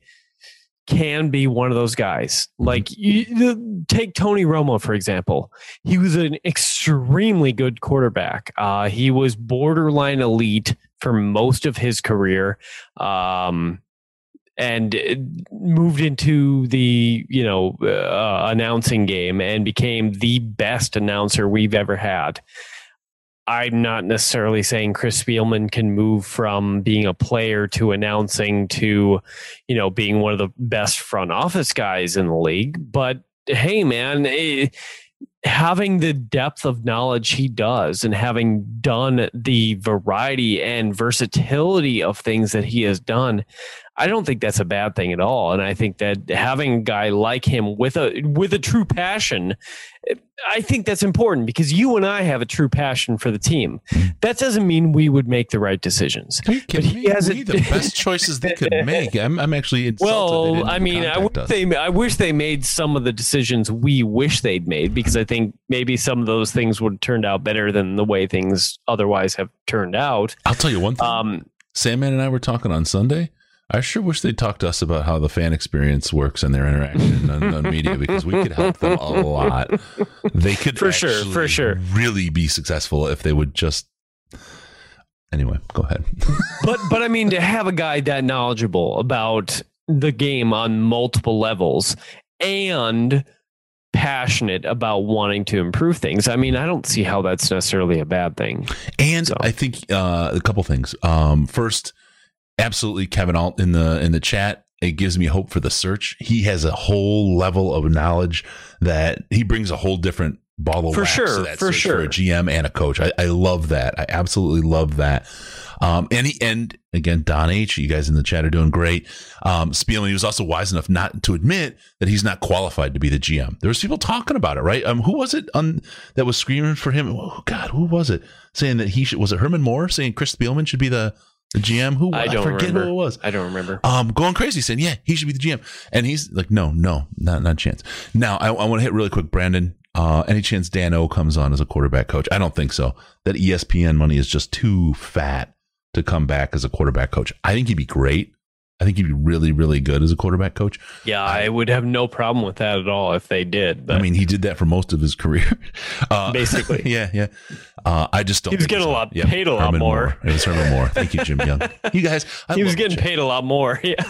can be one of those guys. Like you, take Tony Romo for example. He was an extremely good quarterback. Uh, he was borderline elite for most of his career, um, and uh, moved into the you know uh, announcing game and became the best announcer we've ever had. I'm not necessarily saying Chris Spielman can move from being a player to announcing to, you know, being one of the best front office guys in the league. But hey, man, eh, having the depth of knowledge he does and having done the variety and versatility of things that he has done, I don't think that's a bad thing at all. And I think that having a guy like him with a with a true passion, I think that's important because you and I have a true passion for the team. That doesn't mean we would make the right decisions. But he
me?
hasn't-
We the best choices they could [LAUGHS] make. I'm, I'm actually insulted.
Well, I mean, I wish,
us.
they, I wish they made some of the decisions we wish they'd made because I think maybe some of those things would have turned out better than the way things otherwise have turned out.
I'll tell you one thing.
Um,
Sandman and I were talking on Sunday. I sure wish they'd talk to us about how the fan experience works and their interaction on, on media because we could help them a lot. They could
For sure, for sure.
really be successful if they would just. Anyway, go ahead. [LAUGHS]
but but I mean to have a guy that knowledgeable about the game on multiple levels and passionate about wanting to improve things. I mean, I don't see how that's necessarily a bad thing.
And
So-
I think uh, a couple things. Um, first, absolutely, Kevin Alt in the in the chat. It gives me hope for the search. He has a whole level of knowledge that he brings a whole different ball of
For sure,
to that
for sure.
for a GM and a coach. I, I love that. I absolutely love that. Um, and he, and again, Don H, you guys in the chat are doing great. Um, Spielman, he was also wise enough not to admit that he's not qualified to be the GM. There was people talking about it, right? Um, who was it on that was screaming for him? Oh, God, who was it saying that he should? Was it Herman Moore saying Chris Spielman should be the, the GM? Who
I don't
forget
remember.
who it was.
I don't remember.
Um, going crazy, saying, "Yeah, he should be the GM," and he's like, "No, no, not not a chance." Now, I, I want to hit really quick, Brandon. Uh, any chance Dan O comes on as a quarterback coach? I don't think so. That ESPN money is just too fat to come back as a quarterback coach. I think he'd be great. I think he'd be really, really good as a quarterback coach.
Yeah, I would have no problem with that at all if they did. But
I mean, he did that for most of his [LAUGHS] career. Uh,
Basically. [LAUGHS]
yeah, yeah. Uh, I just don't.
He was getting a lot- paid a lot
Herman
more.
Moore. It was Herman Moore. Thank you, Jim Young. [LAUGHS] You guys, I
he was getting
Jim.
paid a lot more. [LAUGHS] Yeah.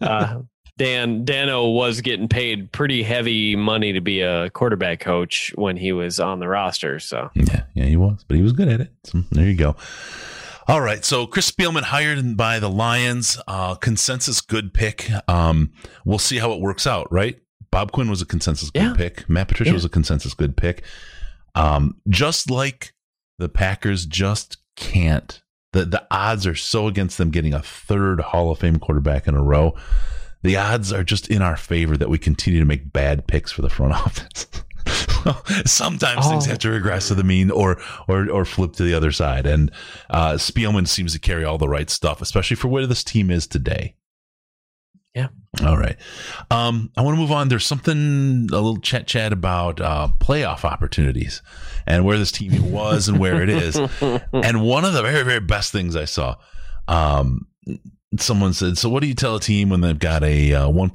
Uh, Dan Dano was getting paid pretty heavy money to be a quarterback coach when he was on the roster. So
Yeah, yeah, he was, but he was good at it. So there you go. All right, so Chris Spielman hired by the Lions, uh, consensus good pick. Um, we'll see how it works out, right? Bob Quinn was a consensus good
Yeah.
pick. Matt Patricia
Yeah.
was a consensus good pick. Um, just like the Packers just can't. The the odds are so against them getting a third Hall of Fame quarterback in a row. The odds are just in our favor that we continue to make bad picks for the front [LAUGHS] office. Sometimes things
Oh.
have to regress to the mean or or or flip to the other side. And uh, Spielman seems to carry all the right stuff, especially for where this team is today.
Yeah.
All right. Um, I want to move on. There's something a little chat chat about uh, playoff opportunities and where this team was and where it is. [LAUGHS] and one of the very very best things I saw, um, someone said, "So what do you tell a team when they've got a one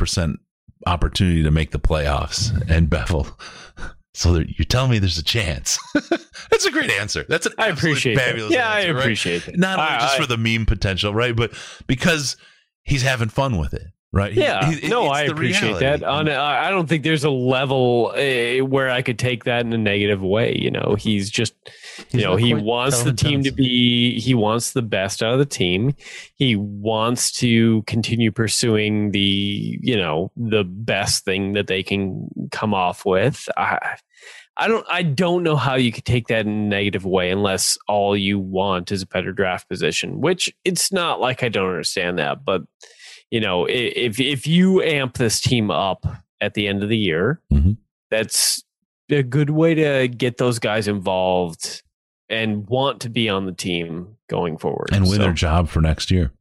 opportunity to make the playoffs?" And Bevell. [LAUGHS] So you're telling me there's a chance? [LAUGHS] That's a great answer. That's an
I appreciate that.
fabulous.
Yeah,
answer,
I
right?
appreciate it.
Not only
I-
just
I-
for the meme potential, right? But because he's having fun with it, right?
Yeah,
he-
no, I appreciate
reality.
that. On, I don't think there's a level uh, where I could take that in a negative way. You know, he's just, you know, he wants the
Calvin
team to be, he wants the best out of the team. He wants to continue pursuing the, you know, the best thing that they can come off with. I, I don't, I don't know how you could take that in a negative way unless all you want is a better draft position, which it's not like I don't understand that, but you know, if if you amp this team up at the end of the year,
Mhm.
that's a good way to get those guys involved and want to be on the team going forward.
and win
So,
their job for next year.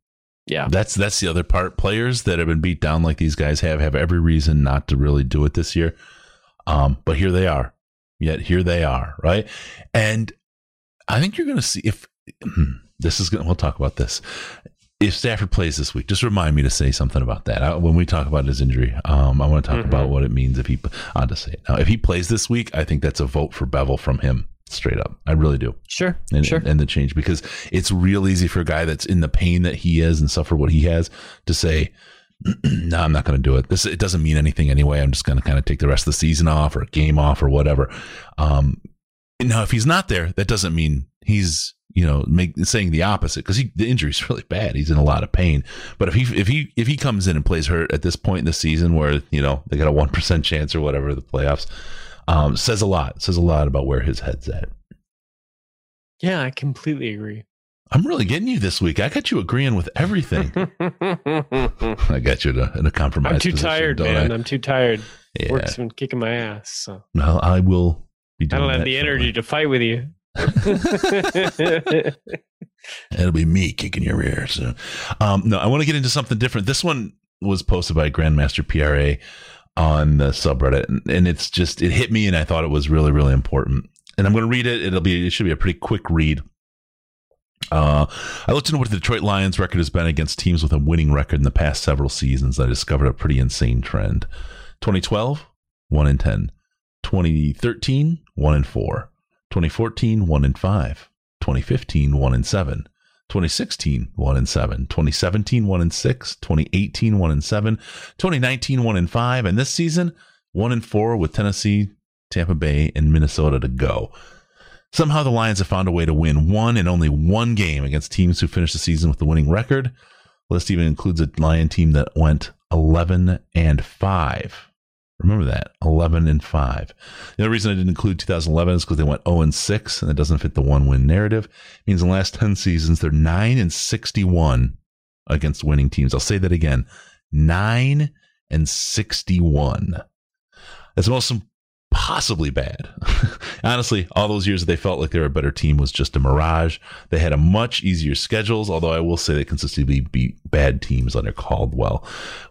yeah,
That's that's the other part. Players that have been beat down like these guys have have every reason not to really do it this year. Um, but here they are. Yet here they are, right? And I think you're going to see if [CLEARS THROAT] this is going. to We'll talk about this. If Stafford plays this week, just remind me to say something about that I, when we talk about his injury. Um, I want to talk
Mhm.
about what it means if he. I'll just say it now. If he plays this week, I think that's a vote for Bevell from him, straight up. I really do
sure,
and,
sure.
and the change because it's real easy for a guy that's in the pain that he is and suffer what he has to say, [CLEARS THROAT] no, I'm not going to do it. This it doesn't mean anything anyway. I'm just going to kind of take the rest of the season off or a game off or whatever. Um, now, if he's not there, that doesn't mean he's you know make saying the opposite because he the injury's [LAUGHS] really bad. He's in a lot of pain. But if he if he if he comes in and plays hurt at this point in the season where you know they got a [LAUGHS] one percent chance or whatever the playoffs, um, says a lot. Says a lot about where his head's at.
yeah, I completely agree.
I'm really getting you this week. I got you agreeing with everything. [LAUGHS] I got you in a, in a compromise.
I'm too
position,
tired, man.
I?
I'm too tired.
Yeah.
Work's been kicking my ass. So
Well, I will be doing I
don't have the energy to fight with you. [LAUGHS]
It'll be me kicking your rear. So, um, no, I want to get into something different. This one was posted by Grandmaster PRA on the subreddit, and, and it's just it hit me, and I thought it was really, really important. And I'm going to read it. It'll be it should be a pretty quick read. Uh, I looked into what the Detroit Lions record has been against teams with a winning record in the past several seasons. I discovered a pretty insane trend. 2012, 1 in 10. 2013, 1 in 4. 2014, 1 in 5. 2015, 1 in 7. 2016, 1 in 7. 2017, 1 in 6. 2018, 1 in 7. 2019, 1 in 5. And this season, 1 in 4 with Tennessee, Tampa Bay, and Minnesota to go. Somehow the Lions have found a way to win one and only one game against teams who finished the season with a winning record. The list even includes a Lion team that went 11 and 5. Remember that 11 and 5. The only reason I didn't include 2011 is because they went 0 and 6 and it doesn't fit the one win narrative. It means in the last 10 seasons, they're 9 and 61 against winning teams. I'll say that again 9 and 61. That's most possibly bad. [LAUGHS] Honestly, all those years that they felt like they were a better team was just a mirage. They had a much easier schedules, although I will say they consistently beat bad teams under Caldwell.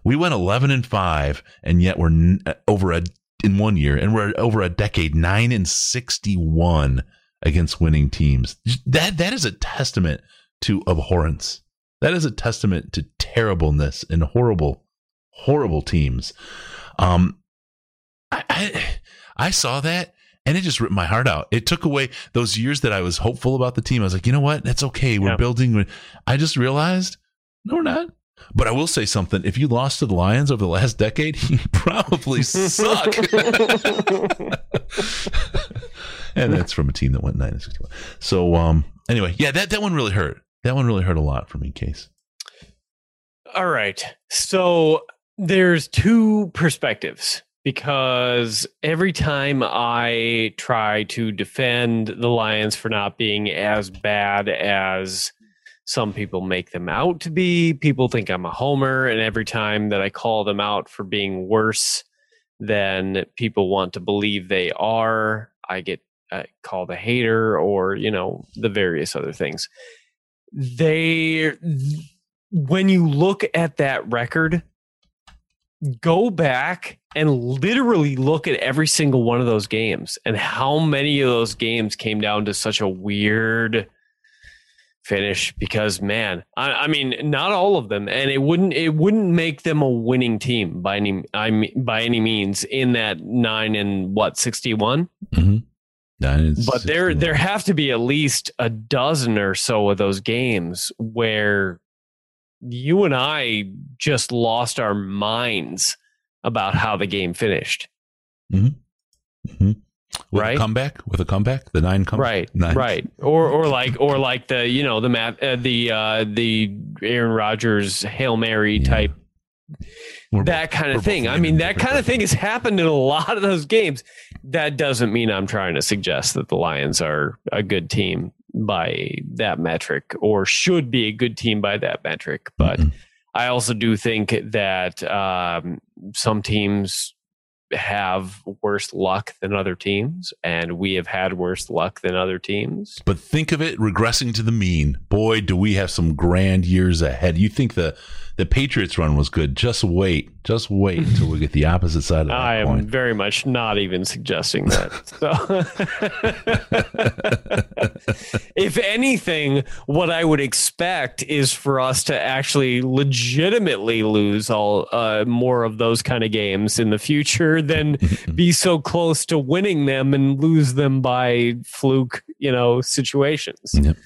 We went 11 and 5 and yet we're n- over a in one year and we're over a decade 9 and 61 against winning teams. That that is a testament to abhorrence. That is a testament to terribleness and horrible horrible teams. Um I, I I saw that and it just ripped my heart out. It took away those years that I was hopeful about the team. I was like, you know what? That's okay. We're
Yeah.
building. I just realized, no, we're not. But I will say something. If you lost to the Lions over the last decade, [LAUGHS] you probably suck. [LAUGHS] and that's from a team that went nine and sixty-one. So, um, anyway, yeah, that that one really hurt. That one really hurt a lot for me, Case.
All right. So there's two perspectives because every time I try to defend the Lions for not being as bad as some people make them out to be, people think I'm a homer. And every time that I call them out for being worse than people want to believe they are, I get uh, called a hater or, you know, the various other things. They when you look at that record, go back and literally look at every single one of those games and how many of those games came down to such a weird finish because man I, I mean not all of them. And it wouldn't it wouldn't make them a winning team by any I mean by any means in that nine and what 61
Mm-hmm. Nine
but there there have to be at least a dozen or so of those games where you and I just lost our minds about how the game finished.
Mhm. with
right?
a comeback with a comeback, the nine comeback,
Right,
nine.
right, or or like or like the you know the map uh, the uh, the Aaron Rodgers hail mary
Yeah.
type
We're
that
both-
kind of thing. I mean, that kind of thing has happened in a lot of those games. That doesn't mean I'm trying to suggest that the Lions are a good team by that metric or should be a good team by that metric. But
Mm-mm.
I also do think that um, some teams have worse luck than other teams, and we have had worse luck than other teams.
But think of it regressing to the mean. Boy, do we have some grand years ahead. You think the the Patriots run was good? Just wait, just wait until we get the opposite side of that
I am very much not even suggesting that. [LAUGHS] So, [LAUGHS] if anything, what I would expect is for us to actually legitimately lose all uh, more of those kind of games in the future than [LAUGHS] be so close to winning them and lose them by fluke, you know, situations.
Yep.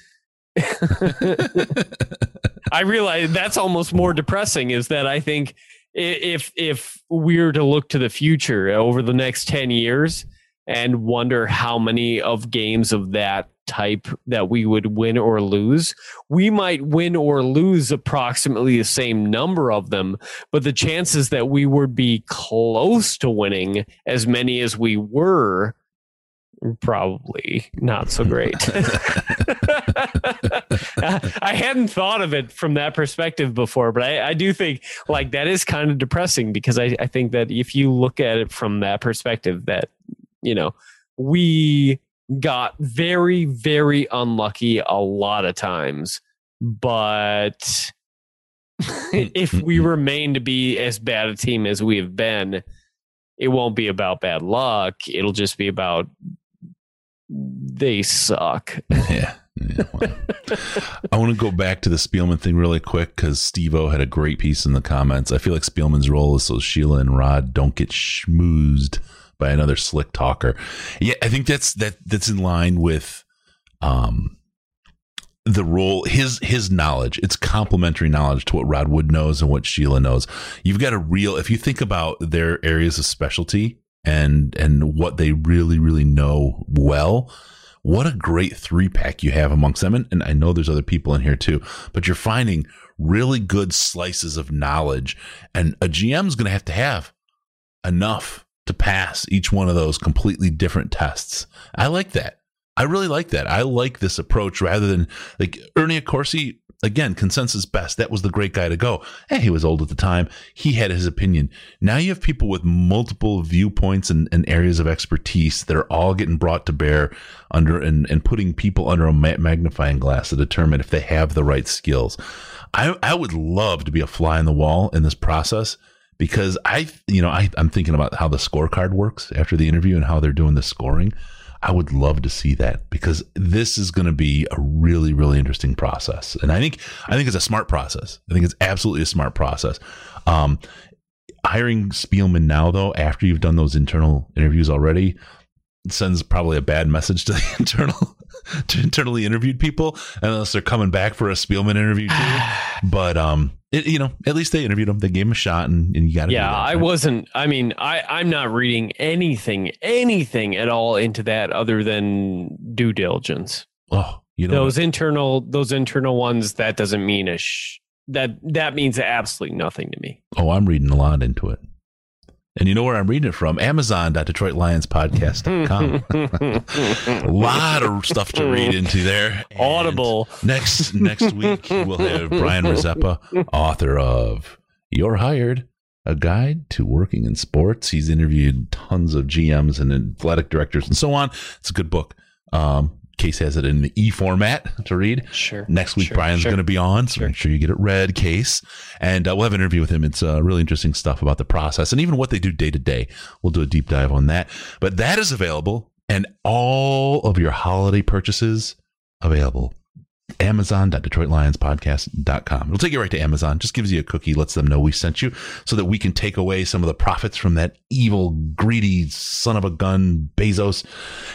I realize that's almost more depressing. Is that I think if if we were to look to the future over the next ten years and wonder how many of games of that type that we would win or lose, we might win or lose approximately the same number of them, but the chances that we would be close to winning as many as we were probably not so great. [LAUGHS] [LAUGHS] I hadn't thought of it from that perspective before, but I, I do think like that is kind of depressing because I, I think that if you look at it from that perspective, that you know we got very very unlucky a lot of times, but [LAUGHS] if we remain to be as bad a team as we have been, it won't be about bad luck. It'll just be about they suck.
yeah, Yeah, well. [LAUGHS] I want to go back to the Spielman thing really quick because Steve O had a great piece in the comments. I feel like Spielman's role is so Sheila and Rod don't get schmoozed by another slick talker. Yeah, I think that's that that's in line with um the role his his knowledge it's complementary knowledge to what rod wood knows and what sheila knows you've got a real if you think about their areas of specialty and and what they really really know well. What a great three pack you have amongst them. And, and i know there's other people in here too but you're finding really good slices of knowledge. And a gm's going to have to have enough to pass each one of those completely different tests. I like that I really like that. I like this approach rather than like Ernie Accorsi. Again, consensus best. That was the great guy to go. And he was old at the time. He had his opinion. Now you have people with multiple viewpoints and, and areas of expertise that are all getting brought to bear under and, and putting people under a magnifying glass to determine if they have the right skills. I, I would love to be a fly on the wall in this process because I, you know, I, I'm thinking about how the scorecard works after the interview and how they're doing the scoring. I would love to see that because this is going to be a really, really interesting process. And I think, I think it's a smart process. I think it's absolutely a smart process. Um, hiring Spielman now, though, after you've done those internal interviews already, sends probably a bad message to the [LAUGHS] internal to internally interviewed people unless they're coming back for a Spielman interview too. [SIGHS] but um it, you know, at least they interviewed him. They gave him a shot, and, and you got to.
Yeah, I wasn't. I mean, I I'm not reading anything, anything at all into that other than due diligence.
Oh, you know
those what? internal, those internal ones. That doesn't mean a sh- that that means absolutely nothing to me.
Oh, I'm reading a lot into it. And you know where I'm reading it from? Amazon.detroitlionspodcast.com. [LAUGHS] a lot of stuff to read into there.
And Audible.
Next next week we'll have Brian Rizeppa, author of You're Hired, a guide to working in sports. He's interviewed tons of GMs and athletic directors and so on. It's a good book. Um, Case has it in the e format to read.
Sure.
Next week,
sure,
Brian's
sure.
going to be on, so
Sure.
make sure you get it read, Case. And uh, we'll have an interview with him. It's uh, really interesting stuff about the process and even what they do day to day. We'll do a deep dive on that. But that is available, and all of your holiday purchases available. Amazon.detroitlionspodcast.com. It'll take you right to Amazon. Just gives you a cookie, lets them know we sent you so that we can take away some of the profits from that evil, greedy son of a gun Bezos.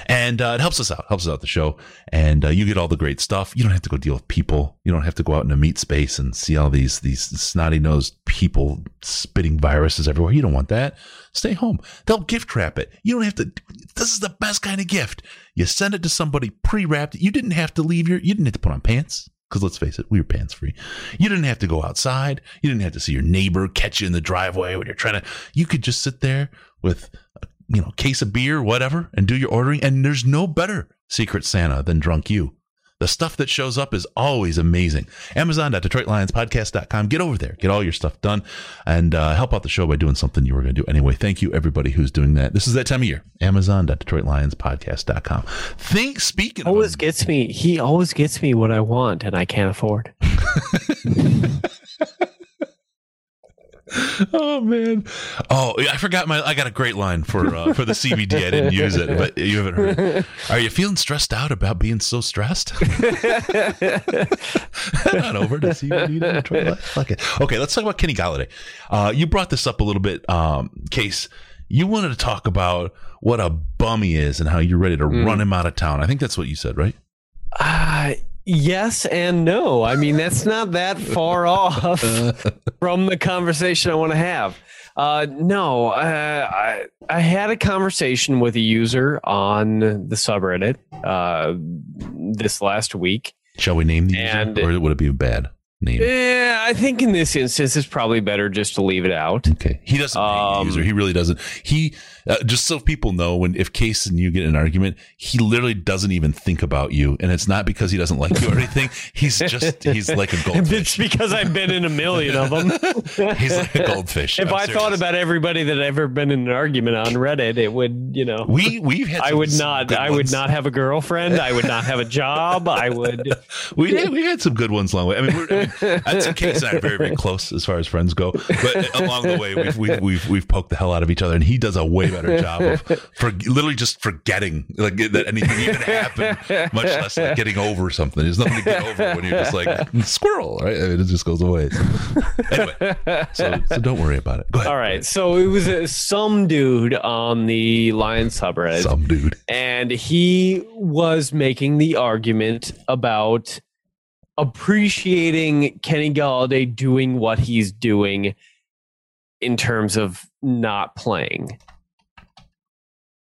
And uh, it helps us out, helps us out the show. And uh, you get all the great stuff. You don't have to go deal with people. You don't have to go out in a meat space and see all these these snotty nosed people spitting viruses everywhere. You don't want that. Stay home. They'll gift wrap it. You don't have to. This is the best kind of gift. You send it to somebody pre wrapped. You didn't have to leave your. You didn't have to put on pants. Because let's face it, we were pants free. You didn't have to go outside. You didn't have to see your neighbor catch you in the driveway when you're trying to. You could just sit there with, a, you know, case of beer, whatever, and do your ordering. And there's no better Secret Santa than drunk you. The stuff that shows up is always amazing. Amazon.DetroitLionsPodcast.com. Get over there. Get all your stuff done and uh, help out the show by doing something you were going to do anyway. Thank you, everybody who's doing that. This is that time of year. Amazon.DetroitLionsPodcast.com. Think, speaking of.
Always gets me. He always gets me what I want, and I can't afford. [LAUGHS] [LAUGHS]
Oh man! Oh, I forgot my. I got a great line for uh, for the CBD. I didn't use it, but you haven't heard. Are you feeling stressed out about being so stressed? [LAUGHS] Not over to CBD. to Detroit Life? Fuck it. Okay, let's talk about Kenny Golladay. Uh, you brought this up a little bit, um, Case. You wanted to talk about what a bum he is and how you're ready to run him out of town. I think that's what you said, right?
Uh, yes and no. I mean, that's not that far [LAUGHS] off from the conversation I want to have. Uh, no, uh, I I had a conversation with a user on the subreddit uh, this last week.
Shall we name the user, or would it be a bad name?
Yeah, I think in this instance, it's probably better just to leave it out.
Okay. He doesn't name the
Um,
user. He really doesn't. He uh, just so people know when if Case and you get in an argument, he literally doesn't even think about you, and it's not because he doesn't like you or anything. He's just he's like a [LAUGHS] goldfish.
It's because I've been in a million of them. [LAUGHS]
he's like a goldfish.
if
I'm
I thought about everybody that I've ever been in an argument on Reddit, it would, you know.
we we've had
I would not. I would not have a girlfriend. I would not have a job. I would. [LAUGHS]
We had, we had some good ones along the way. I mean, we're, I mean Case and I are very very close as far as friends go, but along the way we've we've we've, we've poked the hell out of each other, and he does a way better job of for literally just forgetting like that anything even [LAUGHS] happened, much less like getting over something. There's nothing to get over when you're just like [LAUGHS] squirrel, right? I mean, it just goes away. So, anyway, so, so don't worry about it. Go ahead.
All right. So it was uh, some dude on the Lions subreddit.
Some dude.
and he was making the argument about appreciating Kenny Golladay doing what he's doing in terms of not playing.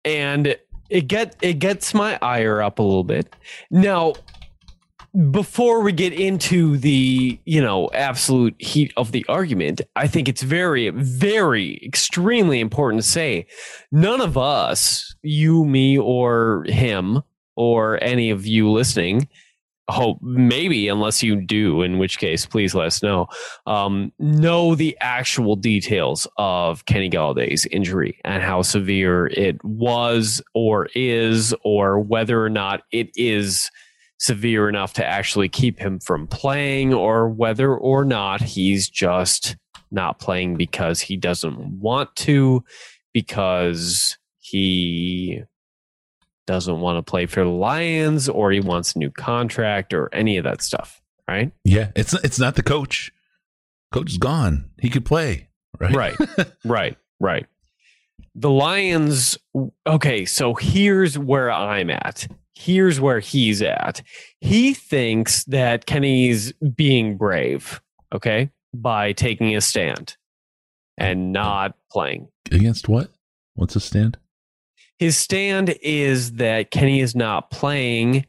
And it get it gets my ire up a little bit. Now, before we get into the, you know, absolute heat of the argument, I think it's very very extremely important to say none of us, you, me or him or any of you listening, hope maybe unless you do in which case please let us know. Um, know the actual details of kenny golladay's injury and how severe it was or is or whether or not it is severe enough to actually keep him from playing or whether or not he's just not playing because he doesn't want to because he doesn't want to play for the Lions or he wants a new contract or any of that stuff, right?
Yeah, it's it's not the coach. Coach is gone. He could play, right?
Right. [LAUGHS] right. Right. The Lions okay, so here's where I'm at. Here's where he's at. He thinks that Kenny's being brave, okay, by taking a stand and not playing.
Against what? What's his stand?
His stand is that Kenny is not playing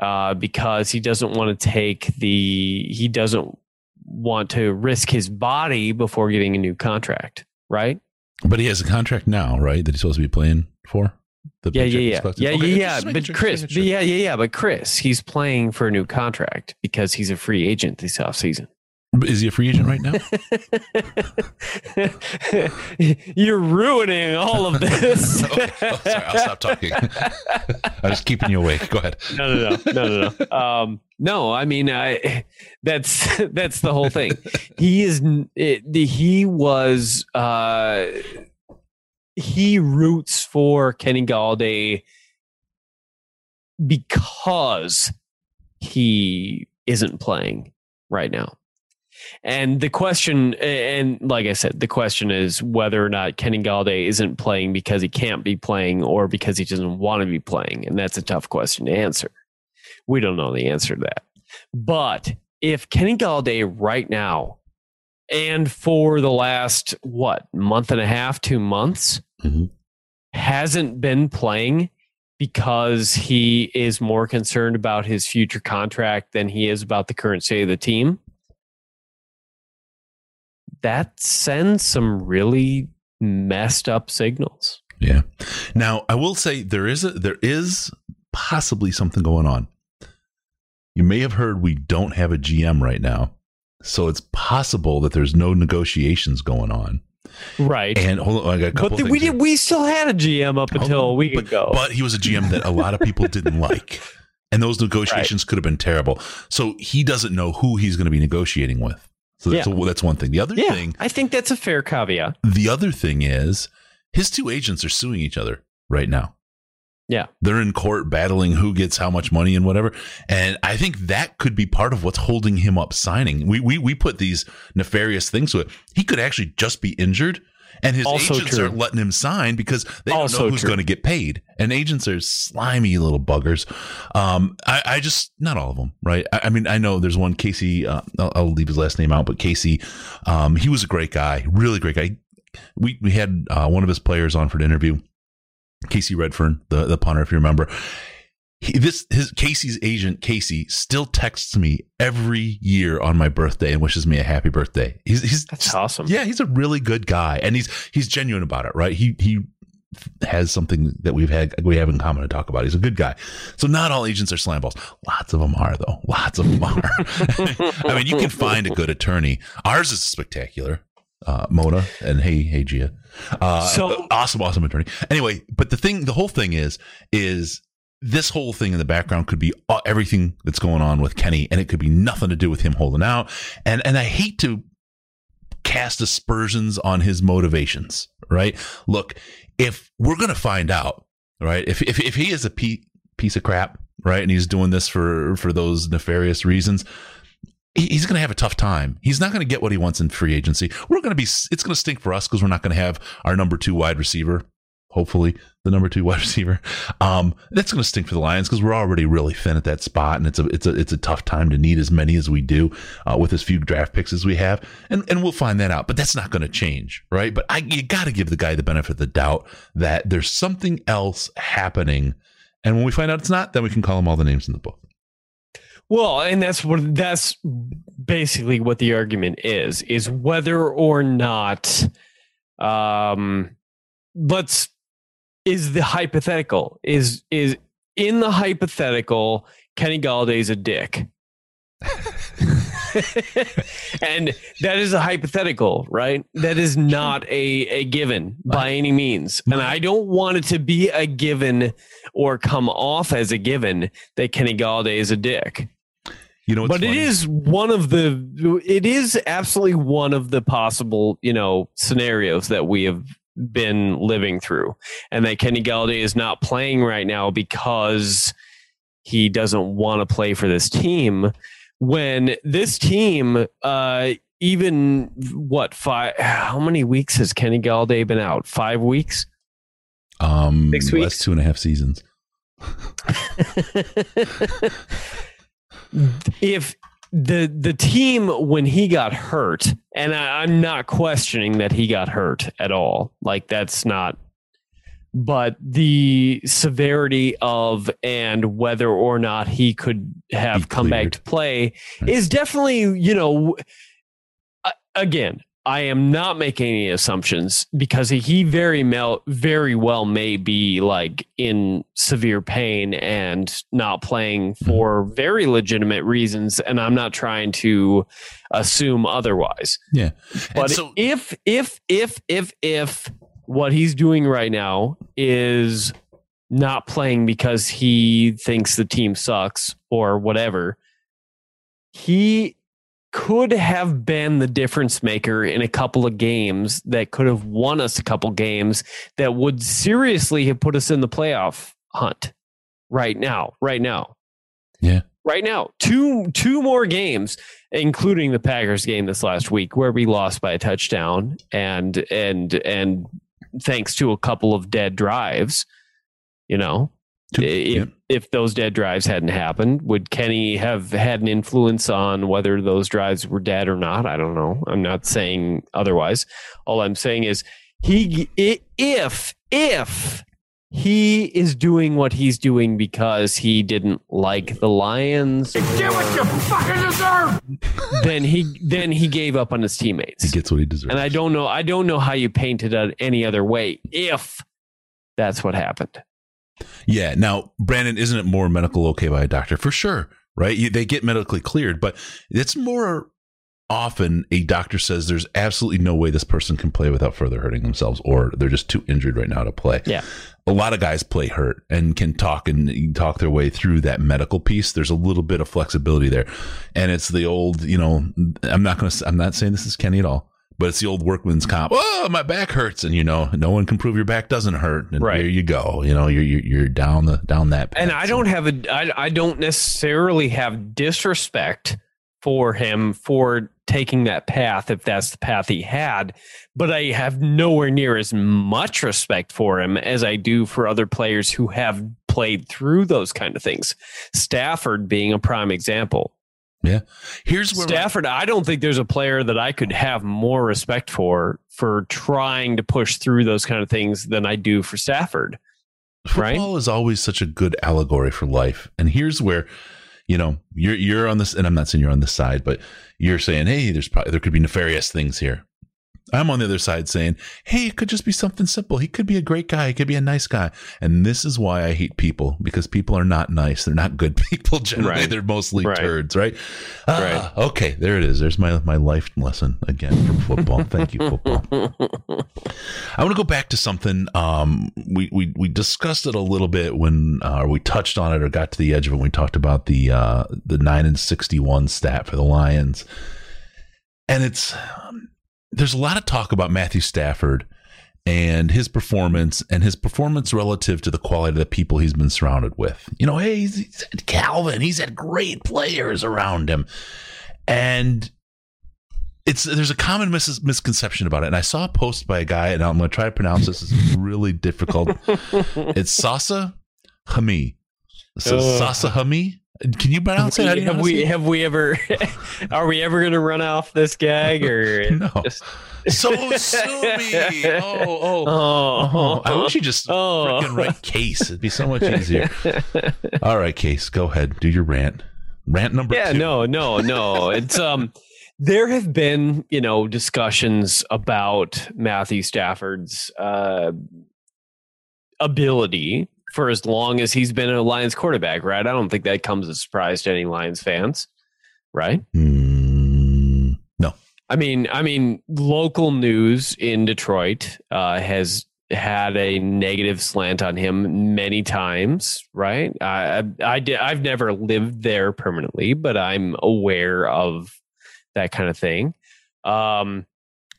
uh, because he doesn't want to take the he doesn't want to risk his body before getting a new contract, right?
But he has a contract now, right? That he's supposed to be playing for.
The yeah, yeah, yeah, yeah, okay, yeah, yeah. But sure, Chris, sure. but yeah, yeah, yeah. But Chris, he's playing for a new contract because he's a free agent this offseason.
Is he a free agent right now? [LAUGHS]
You're ruining all of this. [LAUGHS]
oh, oh, sorry, I'll stop talking. [LAUGHS] I was keeping you awake. Go ahead.
No, no, no, no, no, no. Um, no, I mean, I, that's that's the whole thing. He is. It, he was. Uh, he roots for Kenny Golladay because he isn't playing right now. And the question, and like I said, the question is whether or not Kenny Golladay isn't playing because he can't be playing or because he doesn't want to be playing. And that's a tough question to answer. We don't know the answer to that. But if Kenny Golladay right now and for the last, what, month and a half, two months, mm-hmm. hasn't been playing because he is more concerned about his future contract than he is about the current state of the team that sends some really messed up signals.
Yeah. Now, I will say there is a there is possibly something going on. You may have heard we don't have a GM right now. So it's possible that there's no negotiations going on.
Right.
And hold on, I got a couple
But we did we still had a GM up until a week
but,
ago.
But he was a GM that a lot of people didn't [LAUGHS] like. And those negotiations right. could have been terrible. So he doesn't know who he's going to be negotiating with. So that's, yeah. a, that's one thing. The other
yeah,
thing,
I think that's a fair caveat.
The other thing is his two agents are suing each other right now.
Yeah.
They're in court battling who gets how much money and whatever. And I think that could be part of what's holding him up signing. We we we put these nefarious things to it. He could actually just be injured and his also agents true. are letting him sign because they also don't know who's going to get paid. And agents are slimy little buggers. Um, I, I, just not all of them, right? I, I mean, I know there's one Casey. Uh, I'll, I'll, leave his last name out, but Casey, um, he was a great guy, really great guy. We we had uh, one of his players on for an interview. Kasey Redfern, the the punter, if you remember, he, this his Casey's agent Casey still texts me every year on my birthday and wishes me a happy birthday. He's he's
that's just, awesome.
Yeah, he's a really good guy, and he's he's genuine about it, right? He he has something that we've had we have in common to talk about. He's a good guy. So not all agents are slam balls. Lots of them are though. [LAUGHS] Lots of them are. [LAUGHS] I mean, you can find a good attorney. Ours is spectacular. Uh, Mona and hey hey Gia. Uh, so awesome awesome attorney. Anyway, but the thing the whole thing is is this whole thing in the background could be everything that's going on with Kenny, and it could be nothing to do with him holding out. And and I hate to cast aspersions on his motivations, right? Look, if we're to find out, right, if, if, if he is a piece of crap, right, and he's doing this for, for those nefarious reasons, he's going to have a tough time. He's not going to get what he wants in free agency. We're going to be, it's going to stink for us because we're not going to have our number two wide receiver hopefully the number two [LAUGHS] wide receiver. Um, that's going to stink for the Lions because we're already really thin at that spot, and it's a it's a it's a tough time to need as many as we do uh, with as few draft picks as we have, and and we'll find that out. But that's not going to change, right? But I you got to give the guy the benefit of the doubt that there's something else happening, and when we find out it's not, then we can call him all the names in the book.
Well, and that's what that's basically what the argument is: is whether or not. Um, let's is the hypothetical is is in the hypothetical Kenny Golladay's a dick. [LAUGHS] and that is a hypothetical, right? That is not a, a given by any means. And I don't want it to be a given or come off as a given that Kenny Golladay is a dick.
You know,
but
funny?
it is one of the it is absolutely one of the possible, you know, scenarios that we have been living through, and that Kenny Golladay is not playing right now because he doesn't want to play for this team. When this team, uh, even what five? How many weeks has Kenny Golladay been out? Five weeks.
Um,
Six weeks?
last two and a half seasons. [LAUGHS] [LAUGHS]
if the the team when he got hurt, and I, I'm not questioning that he got hurt at all. Like that's not. But the severity of and whether or not he could have come back to play is definitely, you know, again, I am not making any assumptions because he very mel- very well may be like in severe pain and not playing
Mm-hmm.
for very legitimate reasons, and I'm not trying to assume otherwise.
Yeah,
But
so
if if if if if what he's doing right now is not playing because he thinks the team sucks or whatever, he could have been the difference maker in a couple of games that could have won us a couple games that would seriously have put us in the playoff hunt right now right now.
Yeah.
right now. Two two more games including the packers game this last week where we lost by a touchdown and and and thanks to a couple of dead drives you know if,
yeah.
if those dead drives hadn't happened, would Kenny have had an influence on whether those drives were dead or not? I don't know. I'm not saying otherwise. All I'm saying is he if if he is doing what he's doing because he didn't like the Lions,
Get what you fucking deserve! [LAUGHS]
then he then he gave up on his teammates.
he gets what he deserves.
And I don't know I don't know how you paint it any other way if that's what happened.
Yeah. Now, Brandon, isn't it more medical okay by a doctor? For sure, right? You, they get medically cleared, but it's more often a doctor says there's absolutely no way this person can play without further hurting themselves, or they're just too injured right now to play.
Yeah.
A lot of guys play hurt and can talk and talk their way through that medical piece. There's a little bit of flexibility there, and it's the old, you know, I'm not going to, I'm not saying this is Kenny at all. But it's the old workman's comp. Oh, my back hurts, and you know, no one can prove your back doesn't hurt. And
Right.
Here you go. You know, you're you're, you're down the down that. Path.
And I don't have a I, I don't necessarily have disrespect for him for taking that path if that's the path he had, but I have nowhere near as much respect for him as I do for other players who have played through those kind of things. Stafford being a prime example.
Here's where
Stafford, I don't think there's a player that I could have more respect for for trying to push through those kind of things than I do for Stafford. right?
football is always such a good allegory for life. And here's where, you know, you're you're on this, and I'm not saying you're on this side, but you're saying, hey, there's probably there could be nefarious things here. I'm on the other side saying, hey, it could just be something simple. He could be a great guy. He could be a nice guy. And this is why I hate people because people are not nice. They're not good [LAUGHS] people. Generally,
Right.
they're mostly
Right.
turds, right? Ah, Okay, there it is. There's my my life lesson again from football. Thank you, football. [LAUGHS] I want to go back to something. Um, we, we we discussed it a little bit when uh, we touched on it or got to the edge of it. When we talked about the uh, the nine and sixty one stat for the Lions, and it's there's a lot of talk about Matthew Stafford and his performance and his performance relative to the quality of the people he's been surrounded with. You know, hey, he's, he's had Calvin, he's had great players around him. And it's there's a common mis- misconception about it. And I saw a post by a guy, and I'm going to try to pronounce this. It's really difficult. [LAUGHS] it's Sasa Hami. So
Ugh.
Sasa Hami. Can you pronounce it? How do you
have we
it?
have we ever [LAUGHS] are we ever going to run off this gag or [LAUGHS]
No.
just-
So Sumi. [LAUGHS] Oh, oh.
oh,
Oh, I wish you just
Oh.
freaking write case. It'd be so much easier. All right, case, go ahead. Do your rant. Rant number
yeah
two.
no no no it's um there have been you know discussions about matthew stafford's uh ability for as long as he's been a lions quarterback right i don't think that comes as a surprise to any lions fans right
Hmm, no.
I mean, I mean, local news in Detroit uh, has had a negative slant on him many times, right? I, I, I I've never lived there permanently, but I'm aware of that kind of thing. Um,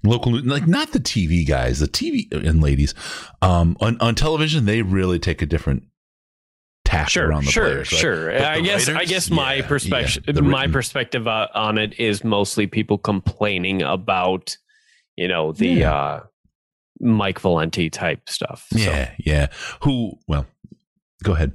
Local, like not the TV guys, the TV and ladies. Um, on on television, they really take a different tack
sure,
around the
sure,
players. right?
sure.
But
I guess, I guess my
Yeah,
perspective,
yeah,
my perspective uh, on it is mostly people complaining about, you know, the
Yeah.
uh, Mike Valenti type stuff. So-
Yeah, yeah. Who? Well, go ahead.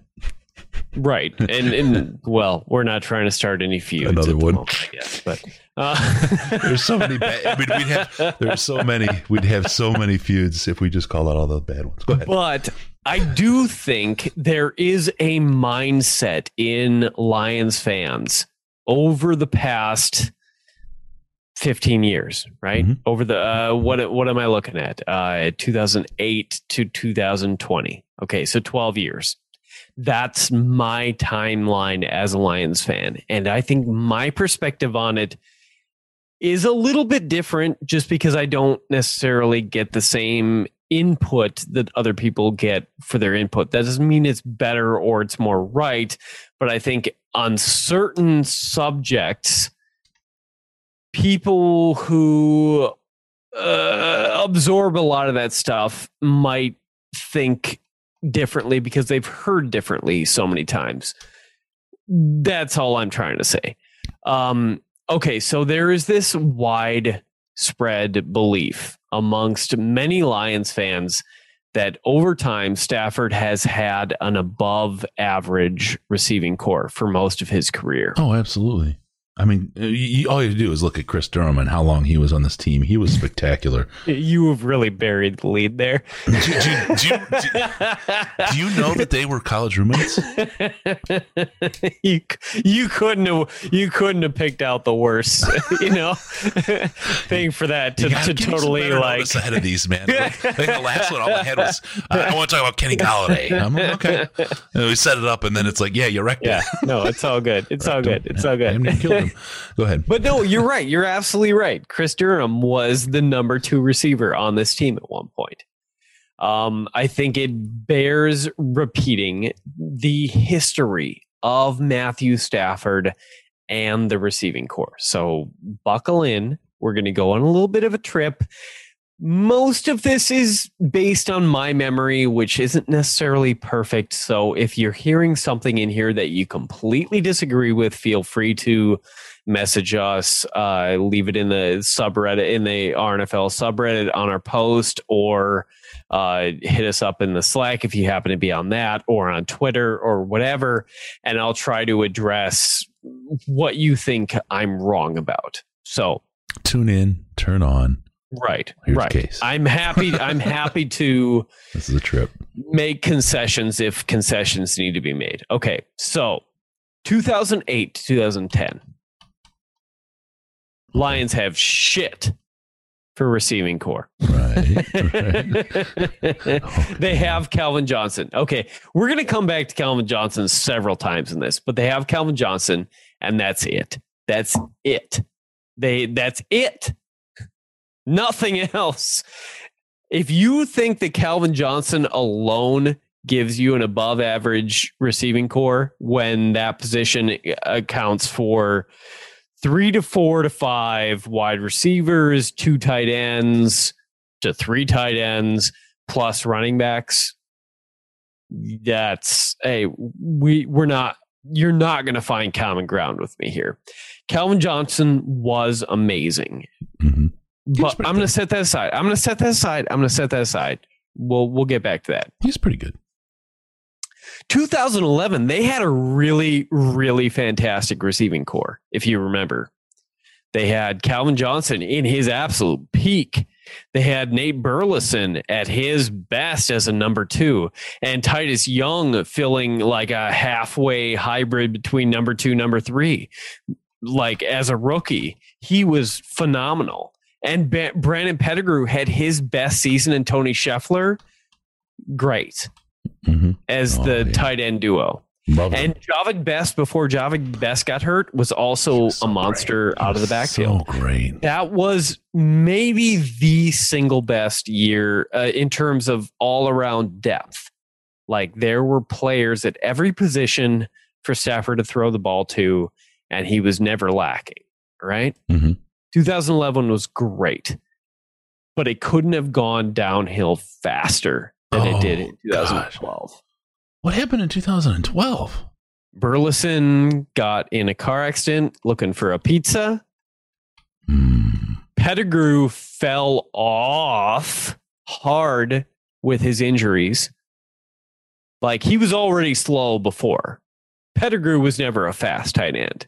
Right. And and well, we're not trying to start any feuds.
Another one.
moment, I guess, but uh,
There's so many bad. I mean, we'd have. There's so many. We'd have so many feuds if we just called out all the bad ones. Go ahead.
but I do think there is a mindset in Lions fans over the past 15 years, right?
Mhm.
Over the uh, what what am I looking at? Uh 2008 to 2020. Okay, so 12 years. That's my timeline as a Lions fan. And I think my perspective on it is a little bit different just because I don't necessarily get the same input that other people get for their input. That doesn't mean it's better or it's more right, but I think on certain subjects, people who uh, absorb a lot of that stuff might think differently because they've heard differently so many times. That's all I'm trying to say. Um, okay, so there is this widespread belief amongst many Lions fans that over time Stafford has had an above average receiving corps for most of his career.
Oh, absolutely. I mean, you, you- all you have to do is look at Kris Durham and how long he was on this team. He was spectacular.
You have really buried the lead there.
do, do- do- do- you know that they were college roommates? [LAUGHS]
you you couldn't have you couldn't have picked out the worst, [LAUGHS] you know, [LAUGHS] thing for that to, to
give me some
totally like
ahead of these, man. Like, like the last one, all I had was uh, I want to talk about Kenny Golladay. I'm like, okay. And we set it up, and then it's like, yeah, you're wrecked
yeah.
it.
No, it's all good. It's all good. It's all
I haven't even killed
good.
Go ahead.
But no, you're right. You're absolutely right. Kris Durham was the number two receiver on this team at one point. Um, I think it bears repeating the history of Matthew Stafford and the receiving corps. So buckle in. We're going to go on a little bit of a trip. Most of this is based on my memory, which isn't necessarily perfect. So if you're hearing something in here that you completely disagree with, feel free to message us, uh, leave it in the subreddit, in the RNFL subreddit on our post, or uh, hit us up in the Slack if you happen to be on that, or on Twitter, or whatever. And I'll try to address what you think I'm wrong about. So,
Tune in, turn on.
Right,
Here's
right.
case.
I'm happy. I'm [LAUGHS] happy to
This is a trip.
make concessions if concessions need to be made. Okay, so 2008 to 2010, Lions have shit for receiving corps.
Right. right. [LAUGHS] [LAUGHS]
they have Calvin Johnson. Okay, we're going to come back to Calvin Johnson several times in this, but they have Calvin Johnson, and that's it. That's it. They that's it. Nothing [LAUGHS] else. If you think that Calvin Johnson alone gives you an above average receiving corps when that position accounts for three to four to five wide receivers, two tight ends to three tight ends, plus running backs, that's hey, we we're not you're not going to find common ground with me here. Calvin Johnson was amazing.
hmm
But I'm going to set that aside. I'm going to set that aside. I'm going to set that aside. We'll we'll get back to that.
He's pretty good.
2011, they had a really, really fantastic receiving corps, if you remember. They had Calvin Johnson in his absolute peak. They had Nate Burleson at his best as a number two, and Titus Young filling like a halfway hybrid between number two, number three. Like as a rookie, he was phenomenal. And ba- Brandon Pettigrew had his best season, and Tony Scheffler, great
hmm
as
Oh,
the
yeah.
tight end duo.
Love.
And Jahvid Best, before Jahvid Best got hurt, was also
was so
a monster
great.
Out of the backfield.
So great.
That was maybe the single best year uh, in terms of all around depth. Like there were players at every position for Stafford to throw the ball to, and he was never lacking. Right?
Mhm.
2011 was great, but it couldn't have gone downhill faster than it did in
Oh, gosh.
2012.
What happened in 2012?
Burleson got in a car accident looking for a pizza.
Hmm.
Pettigrew fell off hard with his injuries. Like he was already slow before. Pettigrew was never a fast tight end.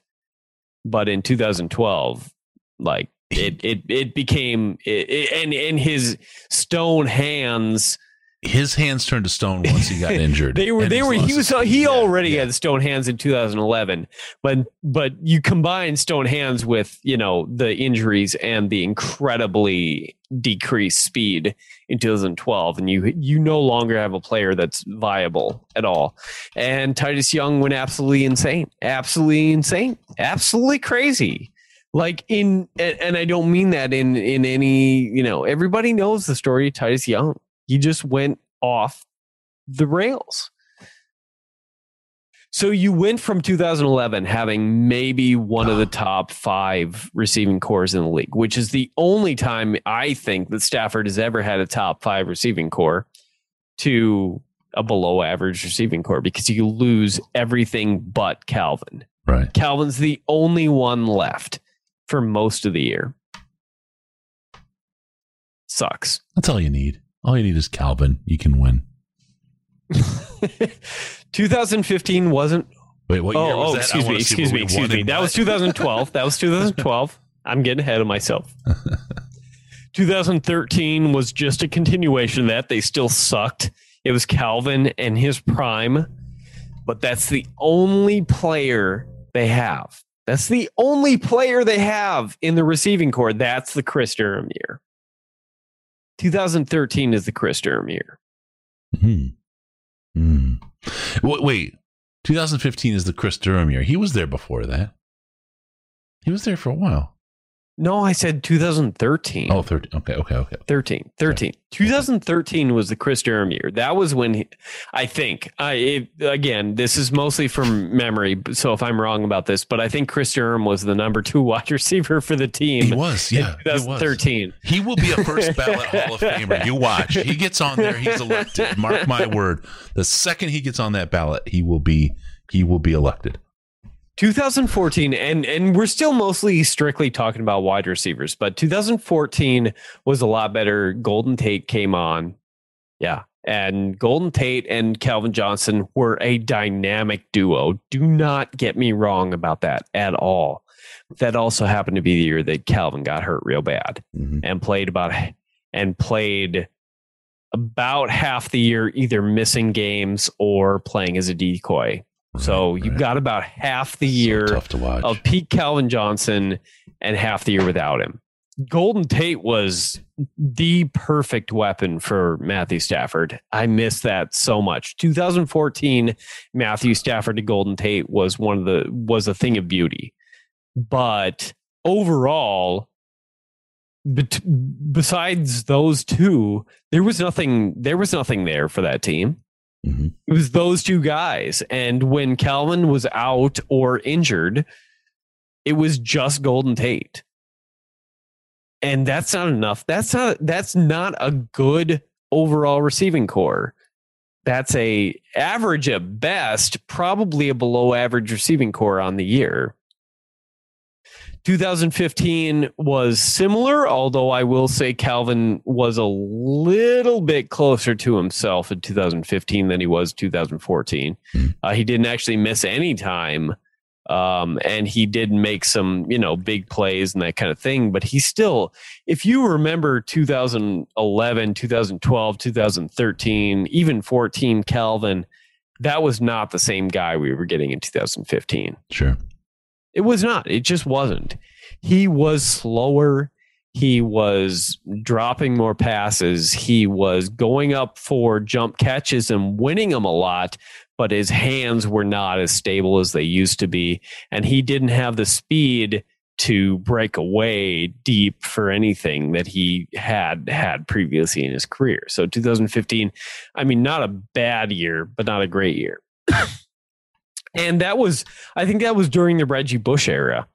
But in 2012, like [LAUGHS] it it it became it, it- and and his stone hands
His hands turned to stone once he got injured. [LAUGHS]
they were they were he was he already
yeah.
had stone hands in 2011 but but you combine stone hands with you know the injuries and the incredibly decreased speed in 2012 and you you no longer have a player that's viable at all and Titus Young went absolutely insane absolutely insane absolutely crazy like in and, I don't mean that in in any you know everybody knows the story of Titus Young he just went off the rails. So you went from 2011 having maybe one of the [SIGHS] top five receiving cores in the league, which is the only time I think that Stafford has ever had a top five receiving corps, to a below average receiving corps because you lose everything but Calvin.
Right.
Calvin's the only one left for most of the year. Sucks.
That's all you need. All you need is Calvin. You can win. [LAUGHS]
2015 wasn't.
Wait, what
Oh,
year was
oh
that?
Excuse me, excuse me, excuse me. That was 2012. That was [LAUGHS] 2012. I'm getting ahead of myself. [LAUGHS] 2013 was just a continuation of that. They still sucked. It was Calvin and his prime, but that's the only player they have. That's the only player they have in the receiving corps. That's the Kris Durham year. 2013 is the Kris Durham year.
Hmm. Hmm. Wait, wait. 2015 is the Kris Durham year. He was there before that. He was there for a while.
No, I said 2013.
Oh, 13. Okay, okay, okay.
13 13 2013 was the kris durham year that was when he, i think i it, again this is mostly from memory so if i'm wrong about this but i think kris durham was the number two [LAUGHS] wide receiver for the team
He was, yeah.
in
He was.
2013
He will be a first [LAUGHS] ballot Hall of Famer. You watch. He gets on there, he's elected. Mark my word. The second he gets on that ballot, he will be he will be elected.
2014 and and we're still mostly strictly talking about wide receivers but 2014 was a lot better. Golden tate came on. Yeah. And golden tate and calvin johnson were a dynamic duo. Do not get me wrong about that at all. That also happened to be the year that calvin got hurt real bad
Mhm.
and played about and played about half the year either missing games or playing as a decoy so you've
right.
got about half the
So
year
watch.
of peak Calvin Johnson and half the year without him. Golden Tate was the perfect weapon for Matthew Stafford. I miss that so much. 2014 Matthew Stafford to Golden Tate was one of the was a thing of beauty. But overall bet- besides those two, there was nothing there was nothing there for that team.
Mhm.
It was those two guys. And when Calvin was out or injured, it was just Golden Tate. And that's not enough. That's not that's not a good overall receiving corps. That's a average at best, probably a below average receiving corps on the year. 2015 was similar, although I will say Calvin was a little bit closer to himself in 2015 than he was 2014.
Mm.
Uh, he didn't actually miss any time, um, and he did make some, you know, big plays and that kind of thing. But he still, if you remember 2011, 2012, 2013, even 14, Calvin, that was not the same guy we were getting in 2015.
Sure.
It was not. It just wasn't. He was slower. He was dropping more passes. He was going up for jump catches and winning them a lot, but his hands were not as stable as they used to be. And he didn't have the speed to break away deep for anything that he had had previously in his career. So 2015, I mean, not a bad year, but not a great year. And that was I think that was during the Reggie Bush era.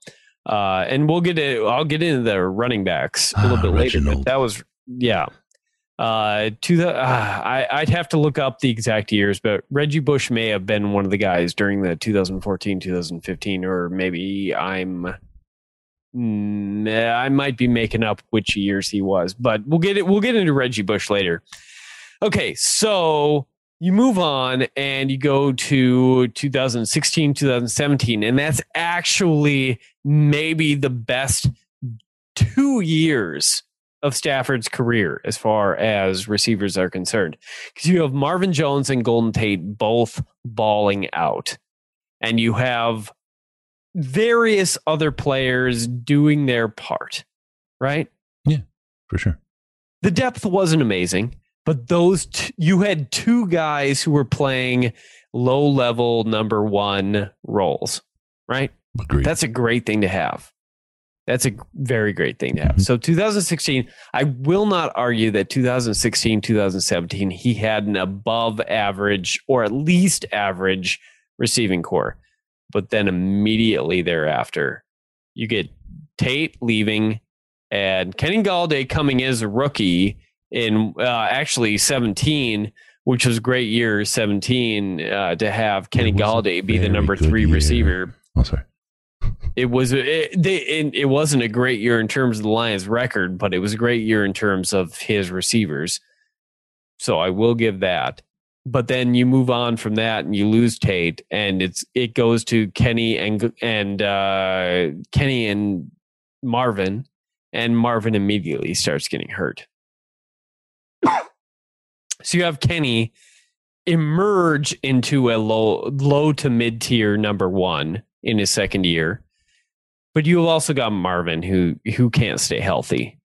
Uh, and we'll get it. I'll get into the running backs a little
Ah,
bit later. But that was yeah. Uh, to the uh, I, I'd have to look up the exact years, but Reggie Bush may have been one of the guys during the 2014, 2015, or maybe I'm. Mm, I might be making up which years he was, but we'll get it. We'll get into Reggie Bush later. Okay, so you move on and you go to 2016 2017 and that's actually maybe the best two years of stafford's career as far as receivers are concerned. Because you have marvin jones and golden tate both balling out and you have various other players doing their part right?
Yeah, For sure.
the depth wasn't amazing, but those t- you had two guys who were playing low level number one roles, right?
Agreed.
That's a great thing to have. That's a very great thing to have.
Mhm.
So 2016, I will not argue that 2016, 2017, he had an above average or at least average receiving corps. But then immediately thereafter, you get Tate leaving and Kenny Golladay coming as a rookie in uh, actually 17, which was a great year 17 uh, to have Kenny Golladay be the number three
year.
receiver
oh, sorry. [LAUGHS]
it was it, they, it, it wasn't a great year in terms of the Lions record, but it was a great year in terms of his receivers. So I will give that. But then you move on from that and you lose Tate, and it's it goes to Kenny and and uh, Kenny and Marvin, and Marvin immediately starts getting hurt. So you have Kenny emerge into a low low to mid tier number one in his second year. But you've also got Marvin who who can't stay healthy.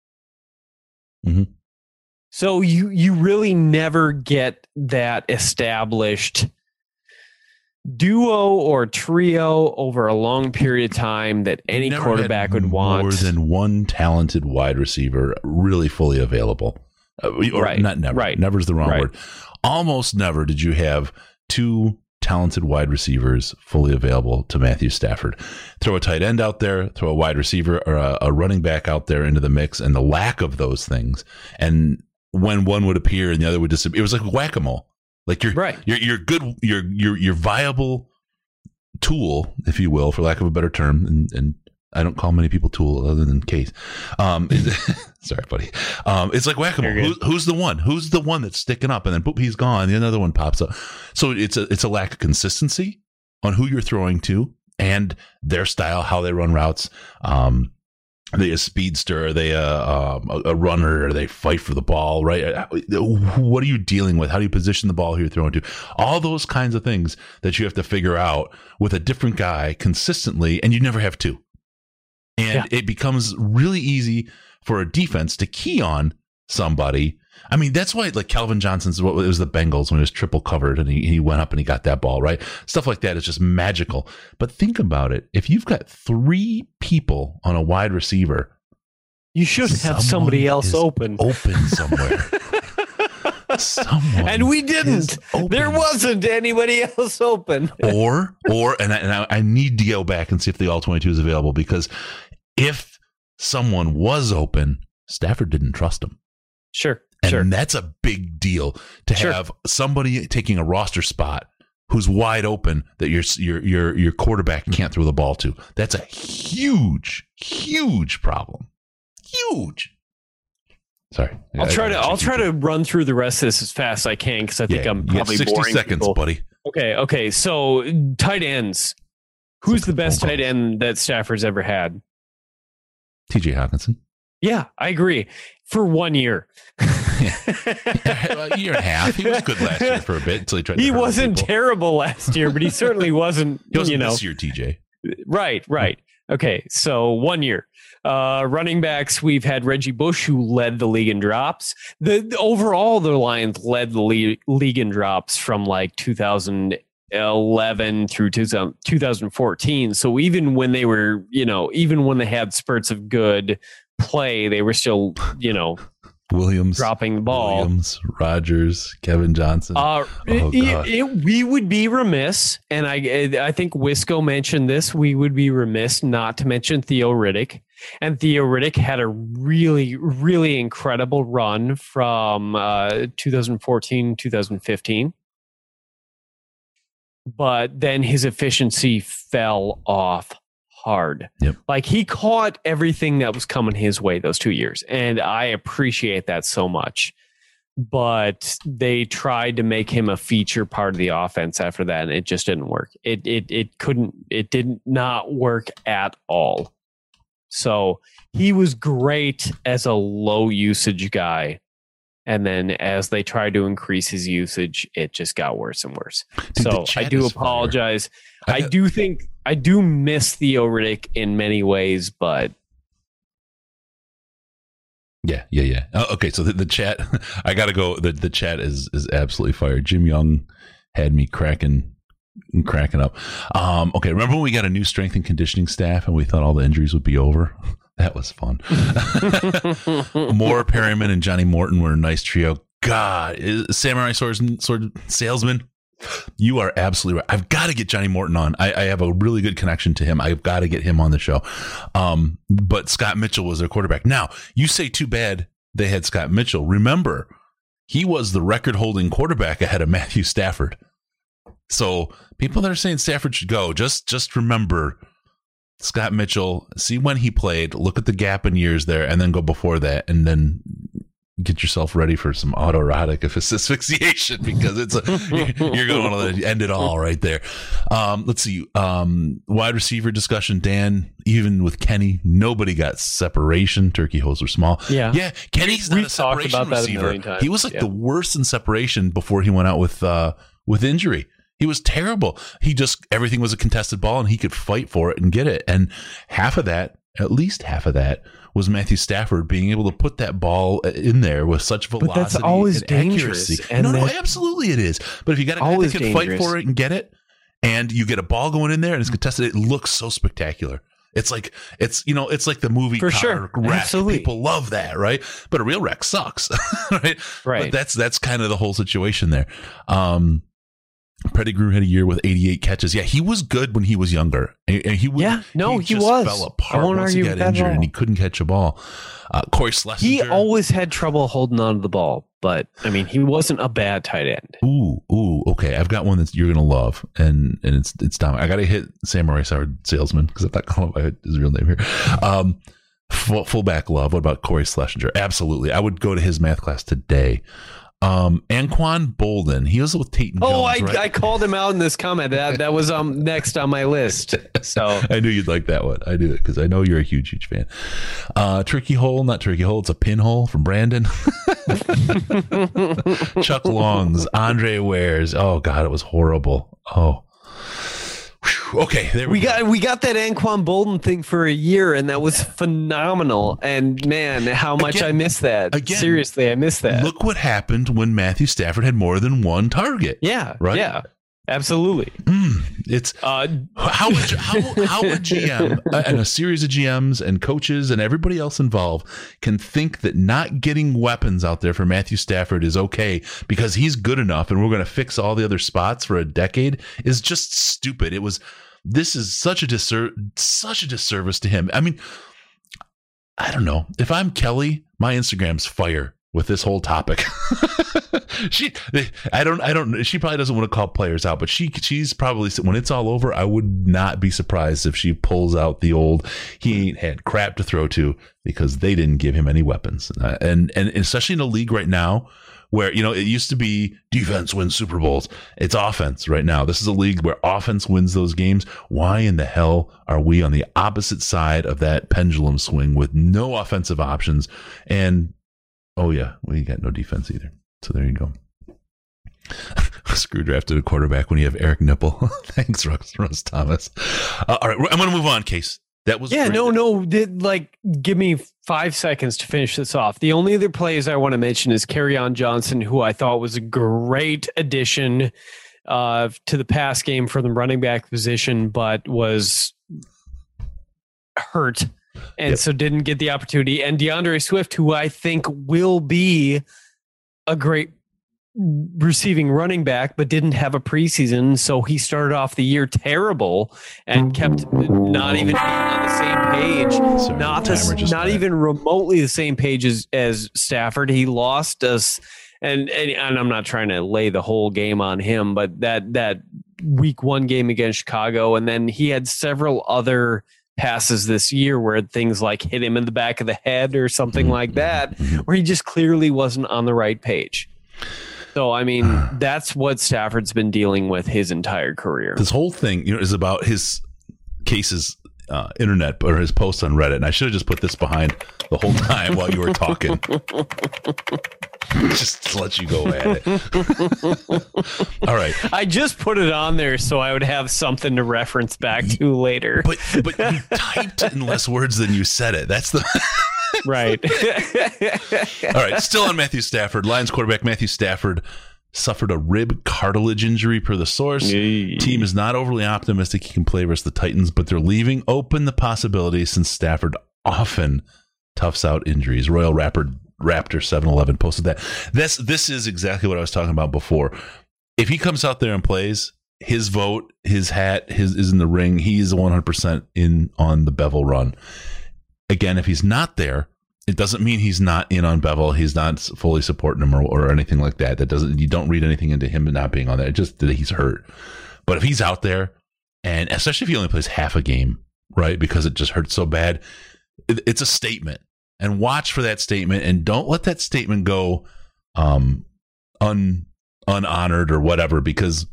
Mhm.
So you you really never get that established duo or trio over a long period of time that any quarterback would want.
more than one talented wide receiver really fully available. Uh, or
Right,
Not never.
right,
Never is the wrong
right.
word. Almost never did you have two talented wide receivers fully available to Matthew Stafford. Throw a tight end out there, throw a wide receiver or a, a running back out there into the mix, and the lack of those things. And when one would appear and the other would disappear, it was like whack a mole. Like you're
Right.
you're you're good you're you're you're viable tool, if you will, for lack of a better term, and, and I don't call many people tool other than Case. Um, [LAUGHS] [LAUGHS] sorry, buddy. Um, it's like whack a mole. Who's, who's the one? Who's the one that's sticking up? And then boop, he's gone. The another one pops up. So it's a it's a lack of consistency on who you're throwing to and their style, how they run routes. Um, are they a speedster? Are they a, um, a, a runner? Are they fight for the ball? Right? Uh, What are you dealing with? How do you position the ball who you're throwing to? All those kinds of things that you have to figure out with a different guy consistently, and you never have two. And it becomes really easy for a defense to key on somebody. I mean, that's why like Calvin Johnson's what it was the Bengals when he was triple covered and he, he went up and he got that ball, right? Stuff like that is just magical. But think about it. If you've got three people on a wide receiver
you should have somebody else open.
open somewhere, [LAUGHS] someone
and we didn't. There wasn't anybody else open.
or or and I, and I, I need to go back and see if the all 22 is available because if someone was open, Stafford didn't trust him.
Sure.
And
Sure.
that's a big deal to
Sure.
have somebody taking a roster spot who's wide open that your your your your quarterback can't throw the ball to. That's a huge, huge problem. Huge. Sorry.
I'll try to I'll try to run through the rest of this as fast as I can because I think
Yeah,
I'm probably
60
boring
seconds,
people.
buddy.
Okay, okay. So tight ends. Who's the best tight end that Stafford's ever had?
TJ Hockenson.
Yeah, I agree. For one year. [LAUGHS] [LAUGHS]
a year and a half. He was good last year for a bit until he tried.
he wasn't
people.
terrible last year, but he certainly [LAUGHS] wasn't,
He wasn't
you know.
this year, TJ.
Right, right. Okay, so one year. Uh, running backs, we've had Reggie Bush, who led the league in drops. The, the- overall, the Lions led the league, league in drops from like 2011 through 2000, 2014. So even when they were, you know, even when they had spurts of good play, they were still, you know,
Williams,
dropping the ball.
Williams, Rogers, Kevin Johnson.
Uh,
Oh,
it- it- we would be remiss, and I I think Wisco mentioned this. We would be remiss not to mention Theo Riddick, and Theo Riddick had a really really incredible run from uh, 2014 2015, but then his efficiency fell off hard.
Yep.
Like he caught everything that was coming his way those two years, and I appreciate that so much but they tried to make him a feature part of the offense after that and it just didn't work it it it couldn't it did not work at all so he was great as a low usage guy and then as they tried to increase his usage it just got worse and worse
Dude,
so i do apologize
I
i do think i do miss theo riddick in many ways but
Yeah, yeah, yeah. Oh, okay, so the, the chat, [LAUGHS] I got to go. The, the chat is is absolutely fire. Jim Young had me cracking cracking up. Um, okay, remember when we got a new strength and conditioning staff and we thought all the injuries would be over? [LAUGHS] [LAUGHS] That was fun. [LAUGHS] Moore Perriman and Johnny Morton were a nice trio. God, samurai swords sword salesman. You are absolutely right. I've got to get Johnny Morton on. I, I have a really good connection to him. I've got to get him on the show. Um, but Scott Mitchell was their quarterback. Now, you say too bad they had Scott Mitchell. Remember, he was the record holding quarterback ahead of Matthew Stafford. So people that are saying Stafford should go, just just remember Scott Mitchell, see when he played, look at the gap in years there, and then go before that, and then get yourself ready for some autoerotic [LAUGHS] asphyxiation because it's a [LAUGHS] you're going to end it all right there. Um, let's see, um, wide receiver discussion. Dan, even with Kenny, nobody got separation. Turkey holes were small.
yeah
Yeah, Kenny's not
We've
a separation
about that a
receiver.
times,
He was like
yeah.
the worst in separation before he went out with uh, with injury. He was terrible. He just everything was a contested ball, and he could fight for it and get it. And half of that, at least half of that, was Matthew Stafford being able to put that ball in there with such velocity But
that's always
and
dangerous,
accuracy.
and
no, no, absolutely it is. But if you got a guy that can fight for it and get it, and you get a ball going in there and it's contested, it looks so spectacular. It's like it's you know it's like the movie
For sure.
wreck.
Absolutely.
People love that, right? But a real wreck sucks, right? [LAUGHS]
Right.
But that's that's kind of the whole situation there. Um, Pettigrew had a year with 88 catches. Yeah, he was good when he was younger. And he would,
Yeah, no, he
just
was.
fell
I
apart once he got
with that at
injured and he couldn't catch a ball. Uh, Cory Schlesinger.
He always had trouble holding on to the ball, but I mean, he wasn't a bad tight end.
Ooh, ooh, okay. I've got one that you're gonna love, and and it's it's Dom. I gotta hit Samurai Sword Salesman because I'm not calling by his real name here. Um, full, fullback love. What about Cory Schlesinger? Absolutely, I would go to his math class today. Um, Anquan Boldin. He was with Tate and
Oh, I,
right?
I called him out in this comment. That that was um next on my list. So [LAUGHS]
I knew you'd like that one. I knew it because I know you're a huge, huge fan. Uh, tricky hole, not tricky hole. It's a pinhole from Brandon. [LAUGHS] Chuck Longs, Andre Wares. Oh God, it was horrible. Oh. Okay. There we,
we got we got that Anquan Boldin thing for a year, and that was phenomenal. And man, how much
Again-
I miss that.
again,
Seriously, I miss that.
Look what happened when Matthew Stafford had more than one target.
yeah,
Right?
Yeah, absolutely.
Mm, it's
Uh,
how would how how a [LAUGHS] GM uh, and a series of GMs and coaches and everybody else involved can think that not getting weapons out there for Matthew Stafford is okay because he's good enough and we're going to fix all the other spots for a decade is just stupid. It was this is such a disser- such a disservice to him. I mean, I don't know if I'm Kelly, my Instagram's fire with this whole topic. [LAUGHS] she, I don't, I don't. She probably doesn't want to call players out, but she, she's probably when it's all over. I would not be surprised if she pulls out the old. He ain't had crap to throw to because they didn't give him any weapons, uh, and and especially in a league right now where you know it used to be defense wins Super Bowls. It's offense right now. This is a league where offense wins those games. Why in the hell are we on the opposite side of that pendulum swing with no offensive options? And oh yeah, we got no defense either. So there you go. Screw [LAUGHS] drafted a quarterback when you have Eric Nipple. [LAUGHS] Thanks, Russ, Russ Thomas. Uh, all right, I'm going to move on. Case that was
yeah, no, no. Did like give me five seconds to finish this off. The only other plays I want to mention is Kerryon Johnson, who I thought was a great addition uh, to the pass game for the running back position, but was hurt and
Yep.
so didn't get the opportunity. And D'Andre Swift, who I think will be a great receiving running back, but didn't have a preseason, so he started off the year terrible and kept not even being on the same page
Sorry,
not
the
the,
timer just
not even remotely the same page as, as Stafford. He lost us, and, and and I'm not trying to lay the whole game on him, but that that week one game against Chicago, and then he had several other passes this year where things like hit him in the back of the head or something like that, where he just clearly wasn't on the right page. So I mean, [SIGHS] that's what Stafford's been dealing with his entire career.
this whole thing you know is about his cases uh, internet or his post on reddit and i should have just put this behind the whole time while you were talking [LAUGHS] [LAUGHS] just to let you go at it. [LAUGHS] All right.
I just put it on there so I would have something to reference back to later.
but but you [LAUGHS] typed in less words than you said it. That's the
right.
all right. Still on matthew stafford. Lions quarterback matthew stafford suffered a rib cartilage injury per the source. Team is not overly optimistic he can play versus the Titans, but they're leaving open the possibility since Stafford often toughs out injuries. Royal Rapper Raptor 711 posted that. This this is exactly what I was talking about before. If he comes out there and plays, his vote, his hat, his is in the ring. He's 100% in on the Bevell run. Again, if he's not there, it doesn't mean he's not in on Bevell. He's not fully supporting him or, or anything like that. That doesn't you don't read anything into him not being on there. It just that he's hurt. But if he's out there, and especially if he only plays half a game, right, because it just hurts so bad, it, it's a statement. And watch for that statement, and don't let that statement go um, un unhonored or whatever, because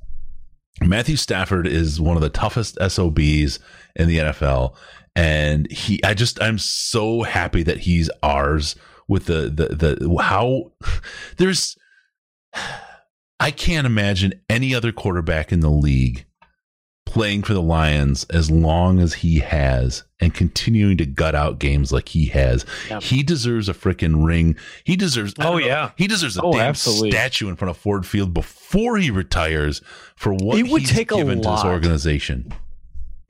Matthew Stafford is one of the toughest SOBs in the NFL. And he, I just, I'm so happy that he's ours with the, the, the, how there's, I can't imagine any other quarterback in the league playing for the Lions as long as he has and continuing to gut out games like he has.
Yeah.
He deserves a freaking ring. He deserves,
Oh,
know,
yeah.
he deserves a
Oh,
damn
absolutely.
statue in front of Ford Field before he retires for what
It would
he's
take a
given to this organization.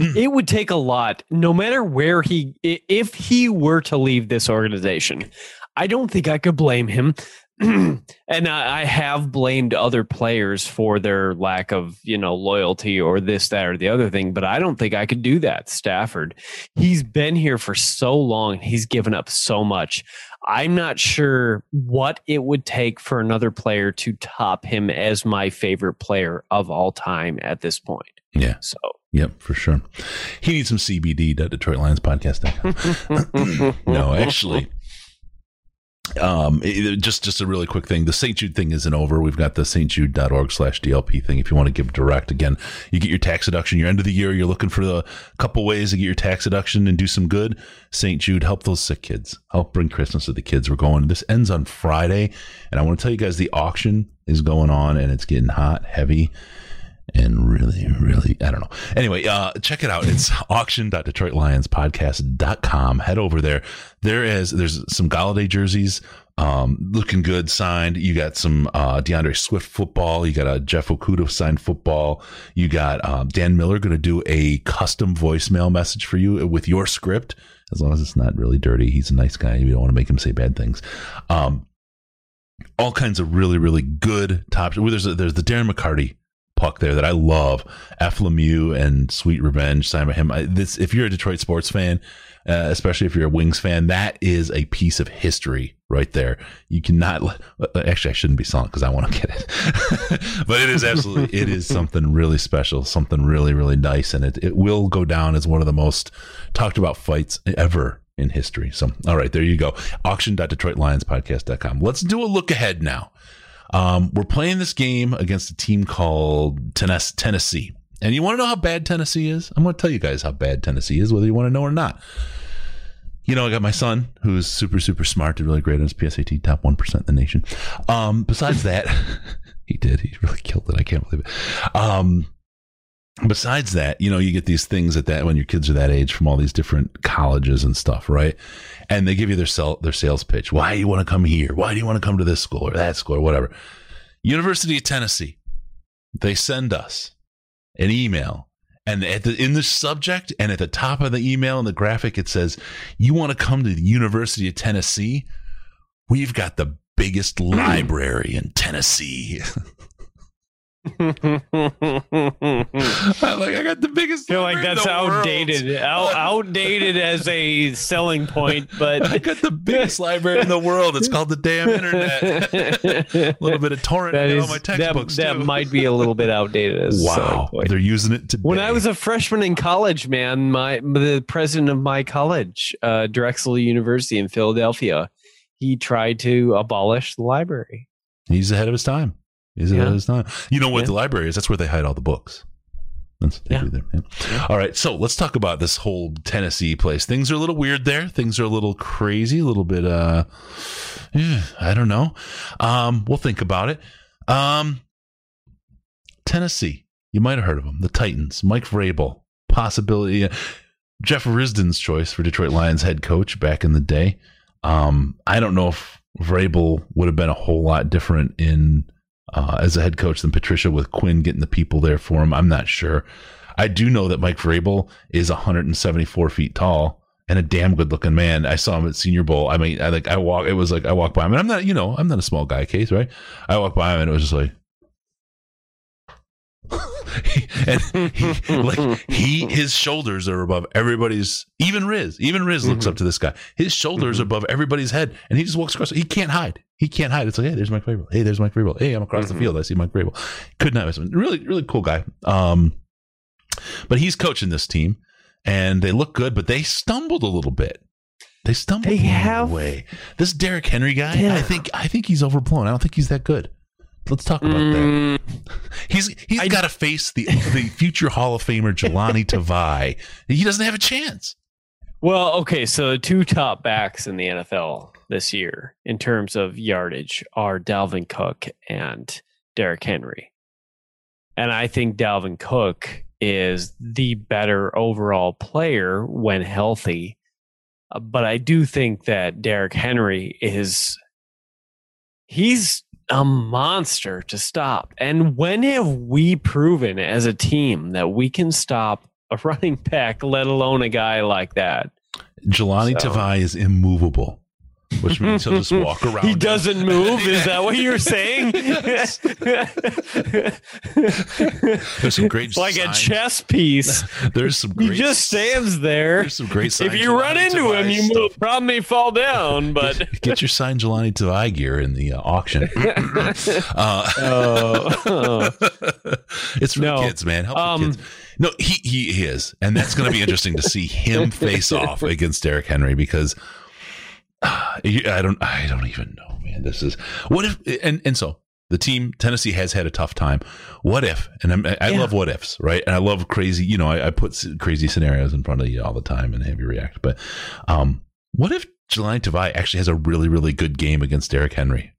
Mm.
it would take a lot, no matter where he, if he were to leave this organization, I don't think I could blame him. [CLEARS THROAT] and I, I have blamed other players for their lack of, you know, loyalty or this, that, or the other thing, but I don't think I could do that. Stafford, he's been here for so long. He's given up so much. I'm not sure what it would take for another player to top him as my favorite player of all time at this point.
Yeah.
So
Yep, for sure. He needs some CBD. Detroit Lions podcast. [LAUGHS] [CLEARS THROAT] no, actually, um, it- just just a really quick thing. The St. Jude thing isn't over. We've got the st stjude.org slash DLP thing. If you want to give direct, again, you get your tax deduction. Your end of the year, you're looking for the couple ways to get your tax deduction and do some good. St. Jude, help those sick kids. Help bring Christmas to the kids. We're going. This ends on Friday, and I want to tell you guys the auction is going on, and it's getting hot, heavy and really, really, I don't know. Anyway, uh, check it out. It's [LAUGHS] auction.detroitlionspodcast.com. Head over there. There is, there's some Golladay jerseys, um, looking good signed. You got some, uh, D'Andre Swift football. You got a Jeff Okudah signed football. You got, um, Dan Miller going to do a custom voicemail message for you with your script. As long as it's not really dirty. He's a nice guy. You don't want to make him say bad things. Um, all kinds of really, really good top. well, There's a, there's the Darren McCarty puck there that I love. F Lemieux and Sweet Revenge signed by him. I, this, if you're a Detroit sports fan, uh, especially if you're a Wings fan. That is a piece of history right there. You cannot. uh, Actually, I shouldn't be selling because I want to get it, [LAUGHS] but it is absolutely it is something really special, something really really nice, and it it will go down as one of the most talked about fights ever in history. So, all right, there you go. Auction.DetroitLionsPodcast.com. Let's do a look ahead now. Um, we're playing this game against a team called Tennes- Tennessee. And you want to know how bad Tennessee is? I'm going to tell you guys how bad Tennessee is, whether you want to know or not. You know, I got my son who's super, super smart, did really great on his PSAT, top 1% in the nation. Um, besides that, [LAUGHS] he did. He really killed it. I can't believe it. Um, besides that, you know, you get these things at that when your kids are that age from all these different colleges and stuff, right? And they give you their sell, their sales pitch. Why do you want to come here? Why do you want to come to this school or that school or whatever? University of Tennessee. They send us an email and at the, in the subject and at the top of the email and the graphic it says you want to come to the university of tennessee we've got the biggest library in tennessee [LAUGHS] I'm like i got the biggest
feel like that's outdated. Out, outdated as a selling point, But [LAUGHS] i
got the biggest library in the world it's called the damn internet [LAUGHS] a little bit of torrent
that
in all my textbooks
that
too.
might be a little bit outdated
wow they're using it today
When I was a freshman in college, man, my the president of my college, uh, Drexel University in Philadelphia, he tried to abolish the library.
He's ahead of his time. He's it?
Yeah.
his time. You know what
Yeah.
the library is? That's where they hide all the books. That's
Yeah.
there, yeah. All right, so let's talk about this whole Tennessee place. Things are a little weird there. Things are a little crazy, a little bit. uh I don't know. Um, we'll think about it. Um, Tennessee. You might have heard of them. The Titans. Mike Vrabel. Possibility. Jeff Risdon's choice for Detroit Lions head coach back in the day. Um, I don't know if Vrabel would have been a whole lot different in uh, as a head coach than Patricia with Quinn getting the people there for him. I'm not sure. I do know that Mike Vrabel is 174 feet tall and a damn good looking man. I saw him at Senior Bowl. I mean, I like I walk. It was like I walked by him, and I'm not, you know, I'm not a small guy, case right. I walked by him, and it was just like. [LAUGHS] and he, like he his shoulders are above everybody's even riz even riz looks
Mhm.
up to this guy his shoulders are above everybody's head and he just walks across he can't hide he can't hide it's like hey there's mike Vrabel. hey there's mike Vrabel. hey i'm across
Mhm.
the field i see mike Vrabel. could not miss him really really cool guy um but he's coaching this team and they look good but they stumbled a little bit they stumbled
They
along the
have-
way this Derrick henry guy
Yeah.
i think i think he's overblown i don't think he's that good let's talk about that
Mm, [LAUGHS]
He's he's
I-
got to face the the future Hall of Famer Jahlani [LAUGHS] Tavai. He doesn't have a chance.
well, okay, so the two top backs in the NFL this year in terms of yardage are Dalvin Cook and Derrick Henry. And I think Dalvin Cook is the better overall player when healthy. Uh, But I do think that Derrick Henry is he's a monster to stop. And when have we proven as a team that we can stop a [LAUGHS] running back, let alone a guy like that?
Jahlani
So-
Tavai is immovable, which means he'll just walk [LAUGHS] around.
He doesn't move. Is that what you're saying? [LAUGHS]
There's some great [LAUGHS]
like a chess piece.
There's some
He
great.
just stands there.
There's some great.
If you run into him, you move, probably fall down. But
Get your signed Jahlani Tavai gear in the uh, auction. uh,
Oh.
it's for
No.
the kids, man. Help
Um,
the kids. No, he, he he is, and that's going to be interesting to see him face off against Derrick Henry because [SIGHS] I don't I don't even know, man. This is what if and and so the team Tennessee has had a tough time. What if? And I'm, I
Yeah.
love what ifs, right? And I love crazy. You know, I, I put crazy scenarios in front of you all the time and have you react. But um, what if Jahlani Tavai actually has a really really good game against Derrick Henry?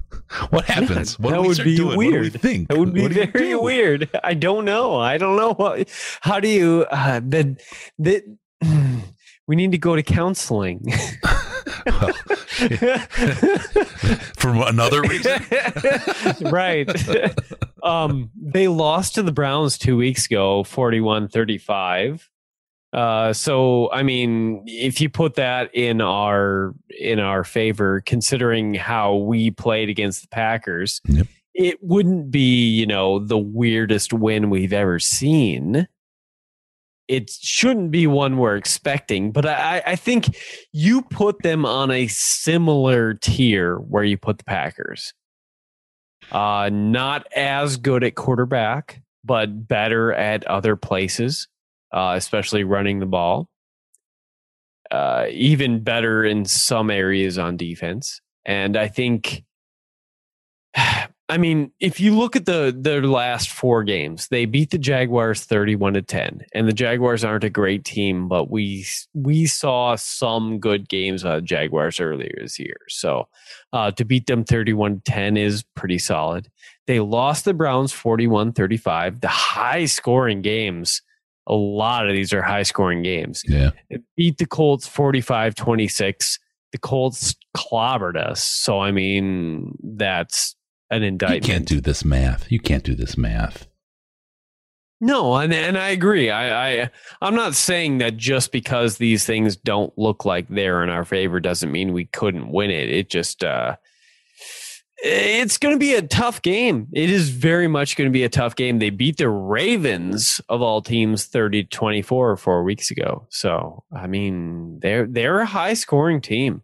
[LAUGHS] what happens? what
that would be
doing? What do we
weird.
think?
That would be very weird. I don't know. I don't know what. How do you? Uh, the the. [CLEARS THROAT] We need to go to counseling. [LAUGHS]
Well, [LAUGHS] for another reason. [LAUGHS]
right. um, they lost to the Browns two weeks ago, 41 35. Uh, so I mean, if you put that in our in our favor, considering how we played against the Packers,
Yep.
it wouldn't be you know the weirdest win we've ever seen. It shouldn't be one we're expecting. But I, I think you put them on a similar tier where you put the Packers. Uh, not as good at quarterback, but better at other places, uh, especially running the ball. Uh, even better in some areas on defense. And I think [SIGHS] I mean, if you look at the their last four games, they beat the Jaguars 31 to 10. And the Jaguars aren't a great team, but we we saw some good games out of Jaguars earlier this year. So uh, to beat them 31 10 is pretty solid. They lost the Browns 41 35, the high scoring games. A lot of these are high scoring games.
Yeah.
Beat the Colts 45 26. The Colts clobbered us. So, I mean, that's an indictment.
You can't do this math. You can't do this math.
No, and and I agree. I, I I'm not saying that just because these things don't look like they're in our favor doesn't mean we couldn't win it. It just uh it's going to be a tough game. It is very much going to be a tough game. They beat the Ravens of all teams 30 to 24 4 weeks ago. So, I mean, they're they're a high scoring team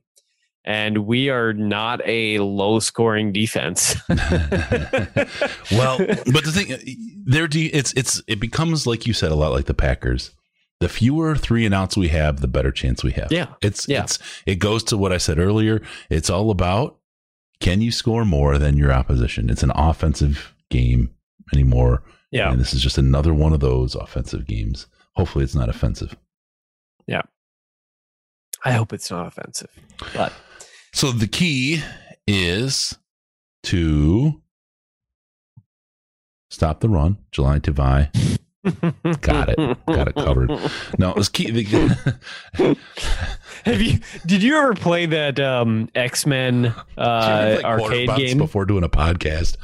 and we are not a low scoring defense. [LAUGHS]
well, but the thing, their de- it's it's it becomes like you said a lot like the Packers. The fewer three and outs we have, the better chance we have.
Yeah,
it's
yeah.
it's it goes to what I said earlier. It's all about can you score more than your opposition. It's an offensive game anymore.
Yeah,
and this is just another one of those offensive games. Hopefully, it's not offensive.
Yeah, I hope it's not offensive, but.
So the key is to stop the run. Jahlani Tavai. [LAUGHS] Got it. Got it covered. No, it was key. [LAUGHS]
Have you? Did you ever play that um, X Men [LAUGHS] uh, arcade game
before doing a podcast?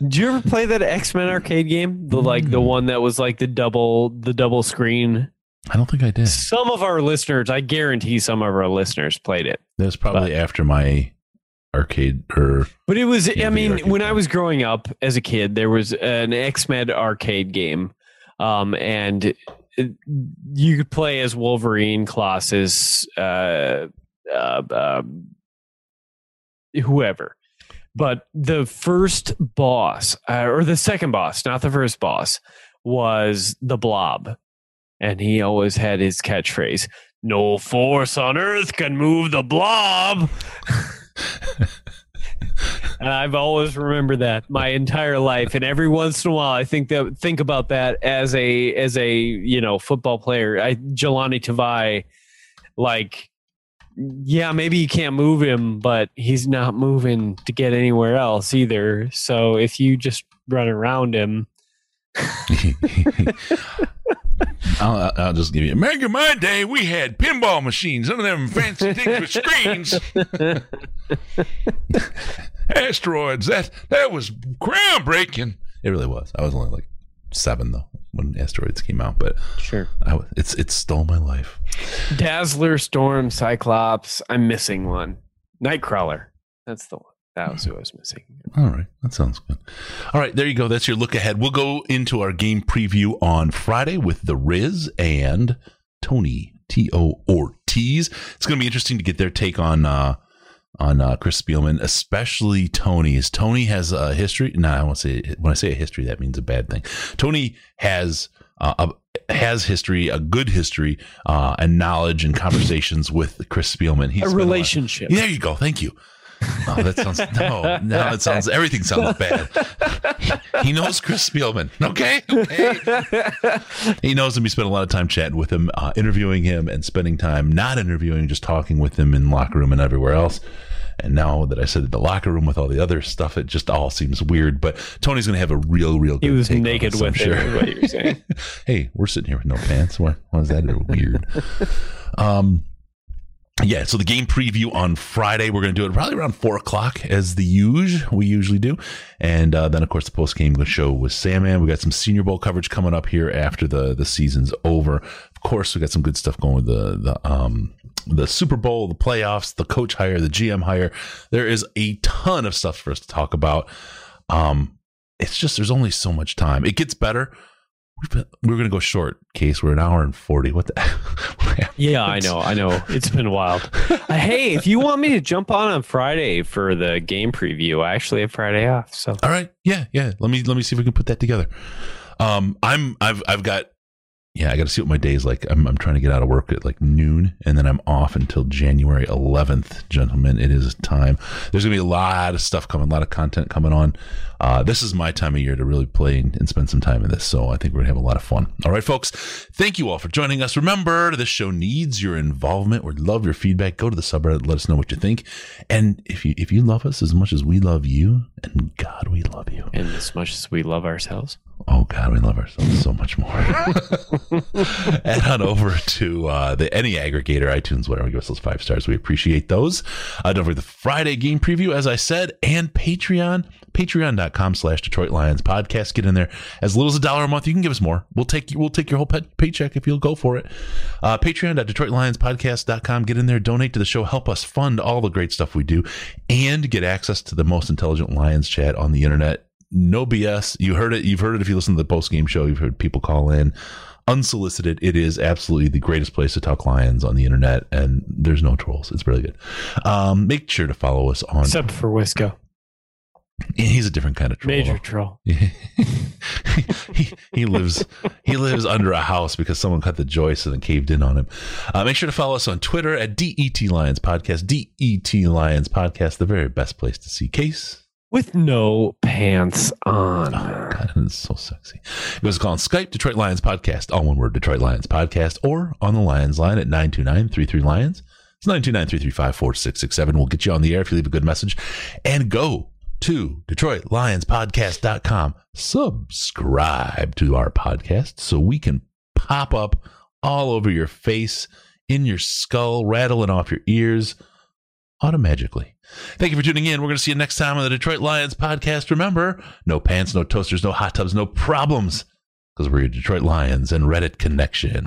did you ever play that X Men arcade game? The like the one that was like the double the double screen
I don't think I did.
Some of our listeners, I guarantee some of our listeners played it.
That was probably but, after my arcade or
But it was I mean, when I was growing up as a kid, there was an X-Men arcade game. Um, and it, you could play as Wolverine, Colossus, uh, uh, uh, whoever. But the first boss, uh, or the second boss, not the first boss, was the Blob and he always had his catchphrase no force on earth can move the blob. [LAUGHS] And i've always remembered that my entire life and every once in a while i think that think about that as a as a you know football player. I Jahlani Tavai like yeah maybe you can't move him but he's not moving to get anywhere else either. So if you just run around him [LAUGHS] [LAUGHS]
I'll, I'll, just give you. Back in my day, we had pinball machines, none of them fancy things with screens. [LAUGHS] Asteroids. That that was groundbreaking. It really was. I was only like seven though when Asteroids came out, but
sure,
I, it's it stole my life.
Dazzler, Storm, Cyclops. I'm missing one. Nightcrawler. That's the one. That was who I was missing.
All right. That sounds good. All right. There you go. That's your look ahead. We'll go into our game preview on Friday with the Riz and Tony T.O. Ortiz. It's going to be interesting to get their take on, uh, on uh, Chris Spielman, especially Tony's. Tony has a history. No, I won't say when I say a history, that means a bad thing. Tony has uh, a, has history, a good history, uh, and knowledge and conversations with Chris Spielman.
He's a relationship.
A there you go. Thank you. Oh, that sounds no. [LAUGHS] Now it sounds everything sounds bad. [LAUGHS] he knows Chris Spielman. Okay, okay. He knows him. He spent a lot of time chatting with him, uh, interviewing him, and spending time not interviewing, just talking with him in locker room and everywhere else. And now that I said the locker room with all the other stuff, it just all seems weird. But Tony's going to have a real, real.
He was naked with sure. it. What you're saying? [LAUGHS]
hey, we're sitting here with no pants. Why, why is that weird? Um, yeah, so the game preview on Friday, we're going to do it probably around four o'clock as the usual we usually do, and uh, then of course the post game show with Sandman. We got some Senior Bowl coverage coming up here after the the season's over. Of course, we got some good stuff going with the the um the Super Bowl, the playoffs, the coach hire, the GM hire. There is a ton of stuff for us to talk about. Um, it's just there's only so much time. It gets better We've been, we're going to go short, Case. We're an hour and 40. What the? [LAUGHS]
yeah, I know. I know. It's been wild. [LAUGHS] Uh, hey, if you want me to jump on on Friday for the game preview, I actually have Friday off. So,
all right. Yeah. Yeah. Let me, let me see if we can put that together. Um, I'm, I've, I've got yeah, I got to see what my day's like. I'm, I'm trying to get out of work at like noon, and then I'm off until January 11th, gentlemen. It is time. There's gonna be a lot of stuff coming, a lot of content coming on. Uh, this is my time of year to really play and spend some time in this. So I think we're gonna have a lot of fun. All right, folks. Thank you all for joining us. Remember, this show needs your involvement. We'd love your feedback. Go to the subreddit, let us know what you think. And if you if you love us as much as we love you, and God, we love you,
and as much as we love ourselves.
Oh God, we love ourselves so much more. [LAUGHS] Head on over to uh, the any aggregator, iTunes, whatever. Give us those five stars. We appreciate those. Uh, don't forget the Friday game preview, as I said, and Patreon. Patreon.com slash Detroit Lions podcast. Get in there. As little as a dollar a month, you can give us more. We'll take we'll take your whole pay- paycheck if you'll go for it. Uh, Patreon.DetroitLionsPodcast.com. Get in there, donate to the show, help us fund all the great stuff we do, and get access to the most intelligent Lions chat on the internet no BS. You heard it. You've heard it if you listen to the post game show. You've heard people call in unsolicited. It is absolutely the greatest place to talk Lions on the internet, and there's no trolls. It's really good. Um, make sure to follow us on.
Except for Wisco.
He's a different kind of troll.
Major troll. [LAUGHS]
he, he lives he lives under a house because someone cut the joist and then caved in on him. Uh, make sure to follow us on Twitter at DET Lions Podcast. DET Lions Podcast, the very best place to see Case
with no pants on.
Oh, God, it's so sexy. It was called Skype Detroit Lions Podcast, all one word Detroit Lions Podcast, or on the Lions line at 929 33 Lions. It's 929 335 4667. We'll get you on the air if you leave a good message. And go to DetroitLionsPodcast.com. Subscribe to our podcast so we can pop up all over your face, in your skull, rattling off your ears automagically. Thank you for tuning in. We're going to see you next time on the Detroit Lions podcast. Remember, no pants, no toasters, no hot tubs, no problems, because we're your Detroit Lions and Reddit connection.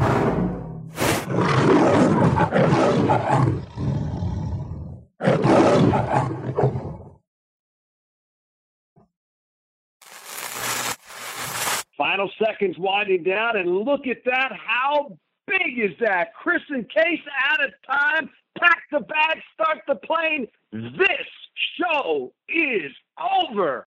Final seconds winding down, and look at that. How big is that? Chris and Case out of time pack the bags, start the plane. This show is over.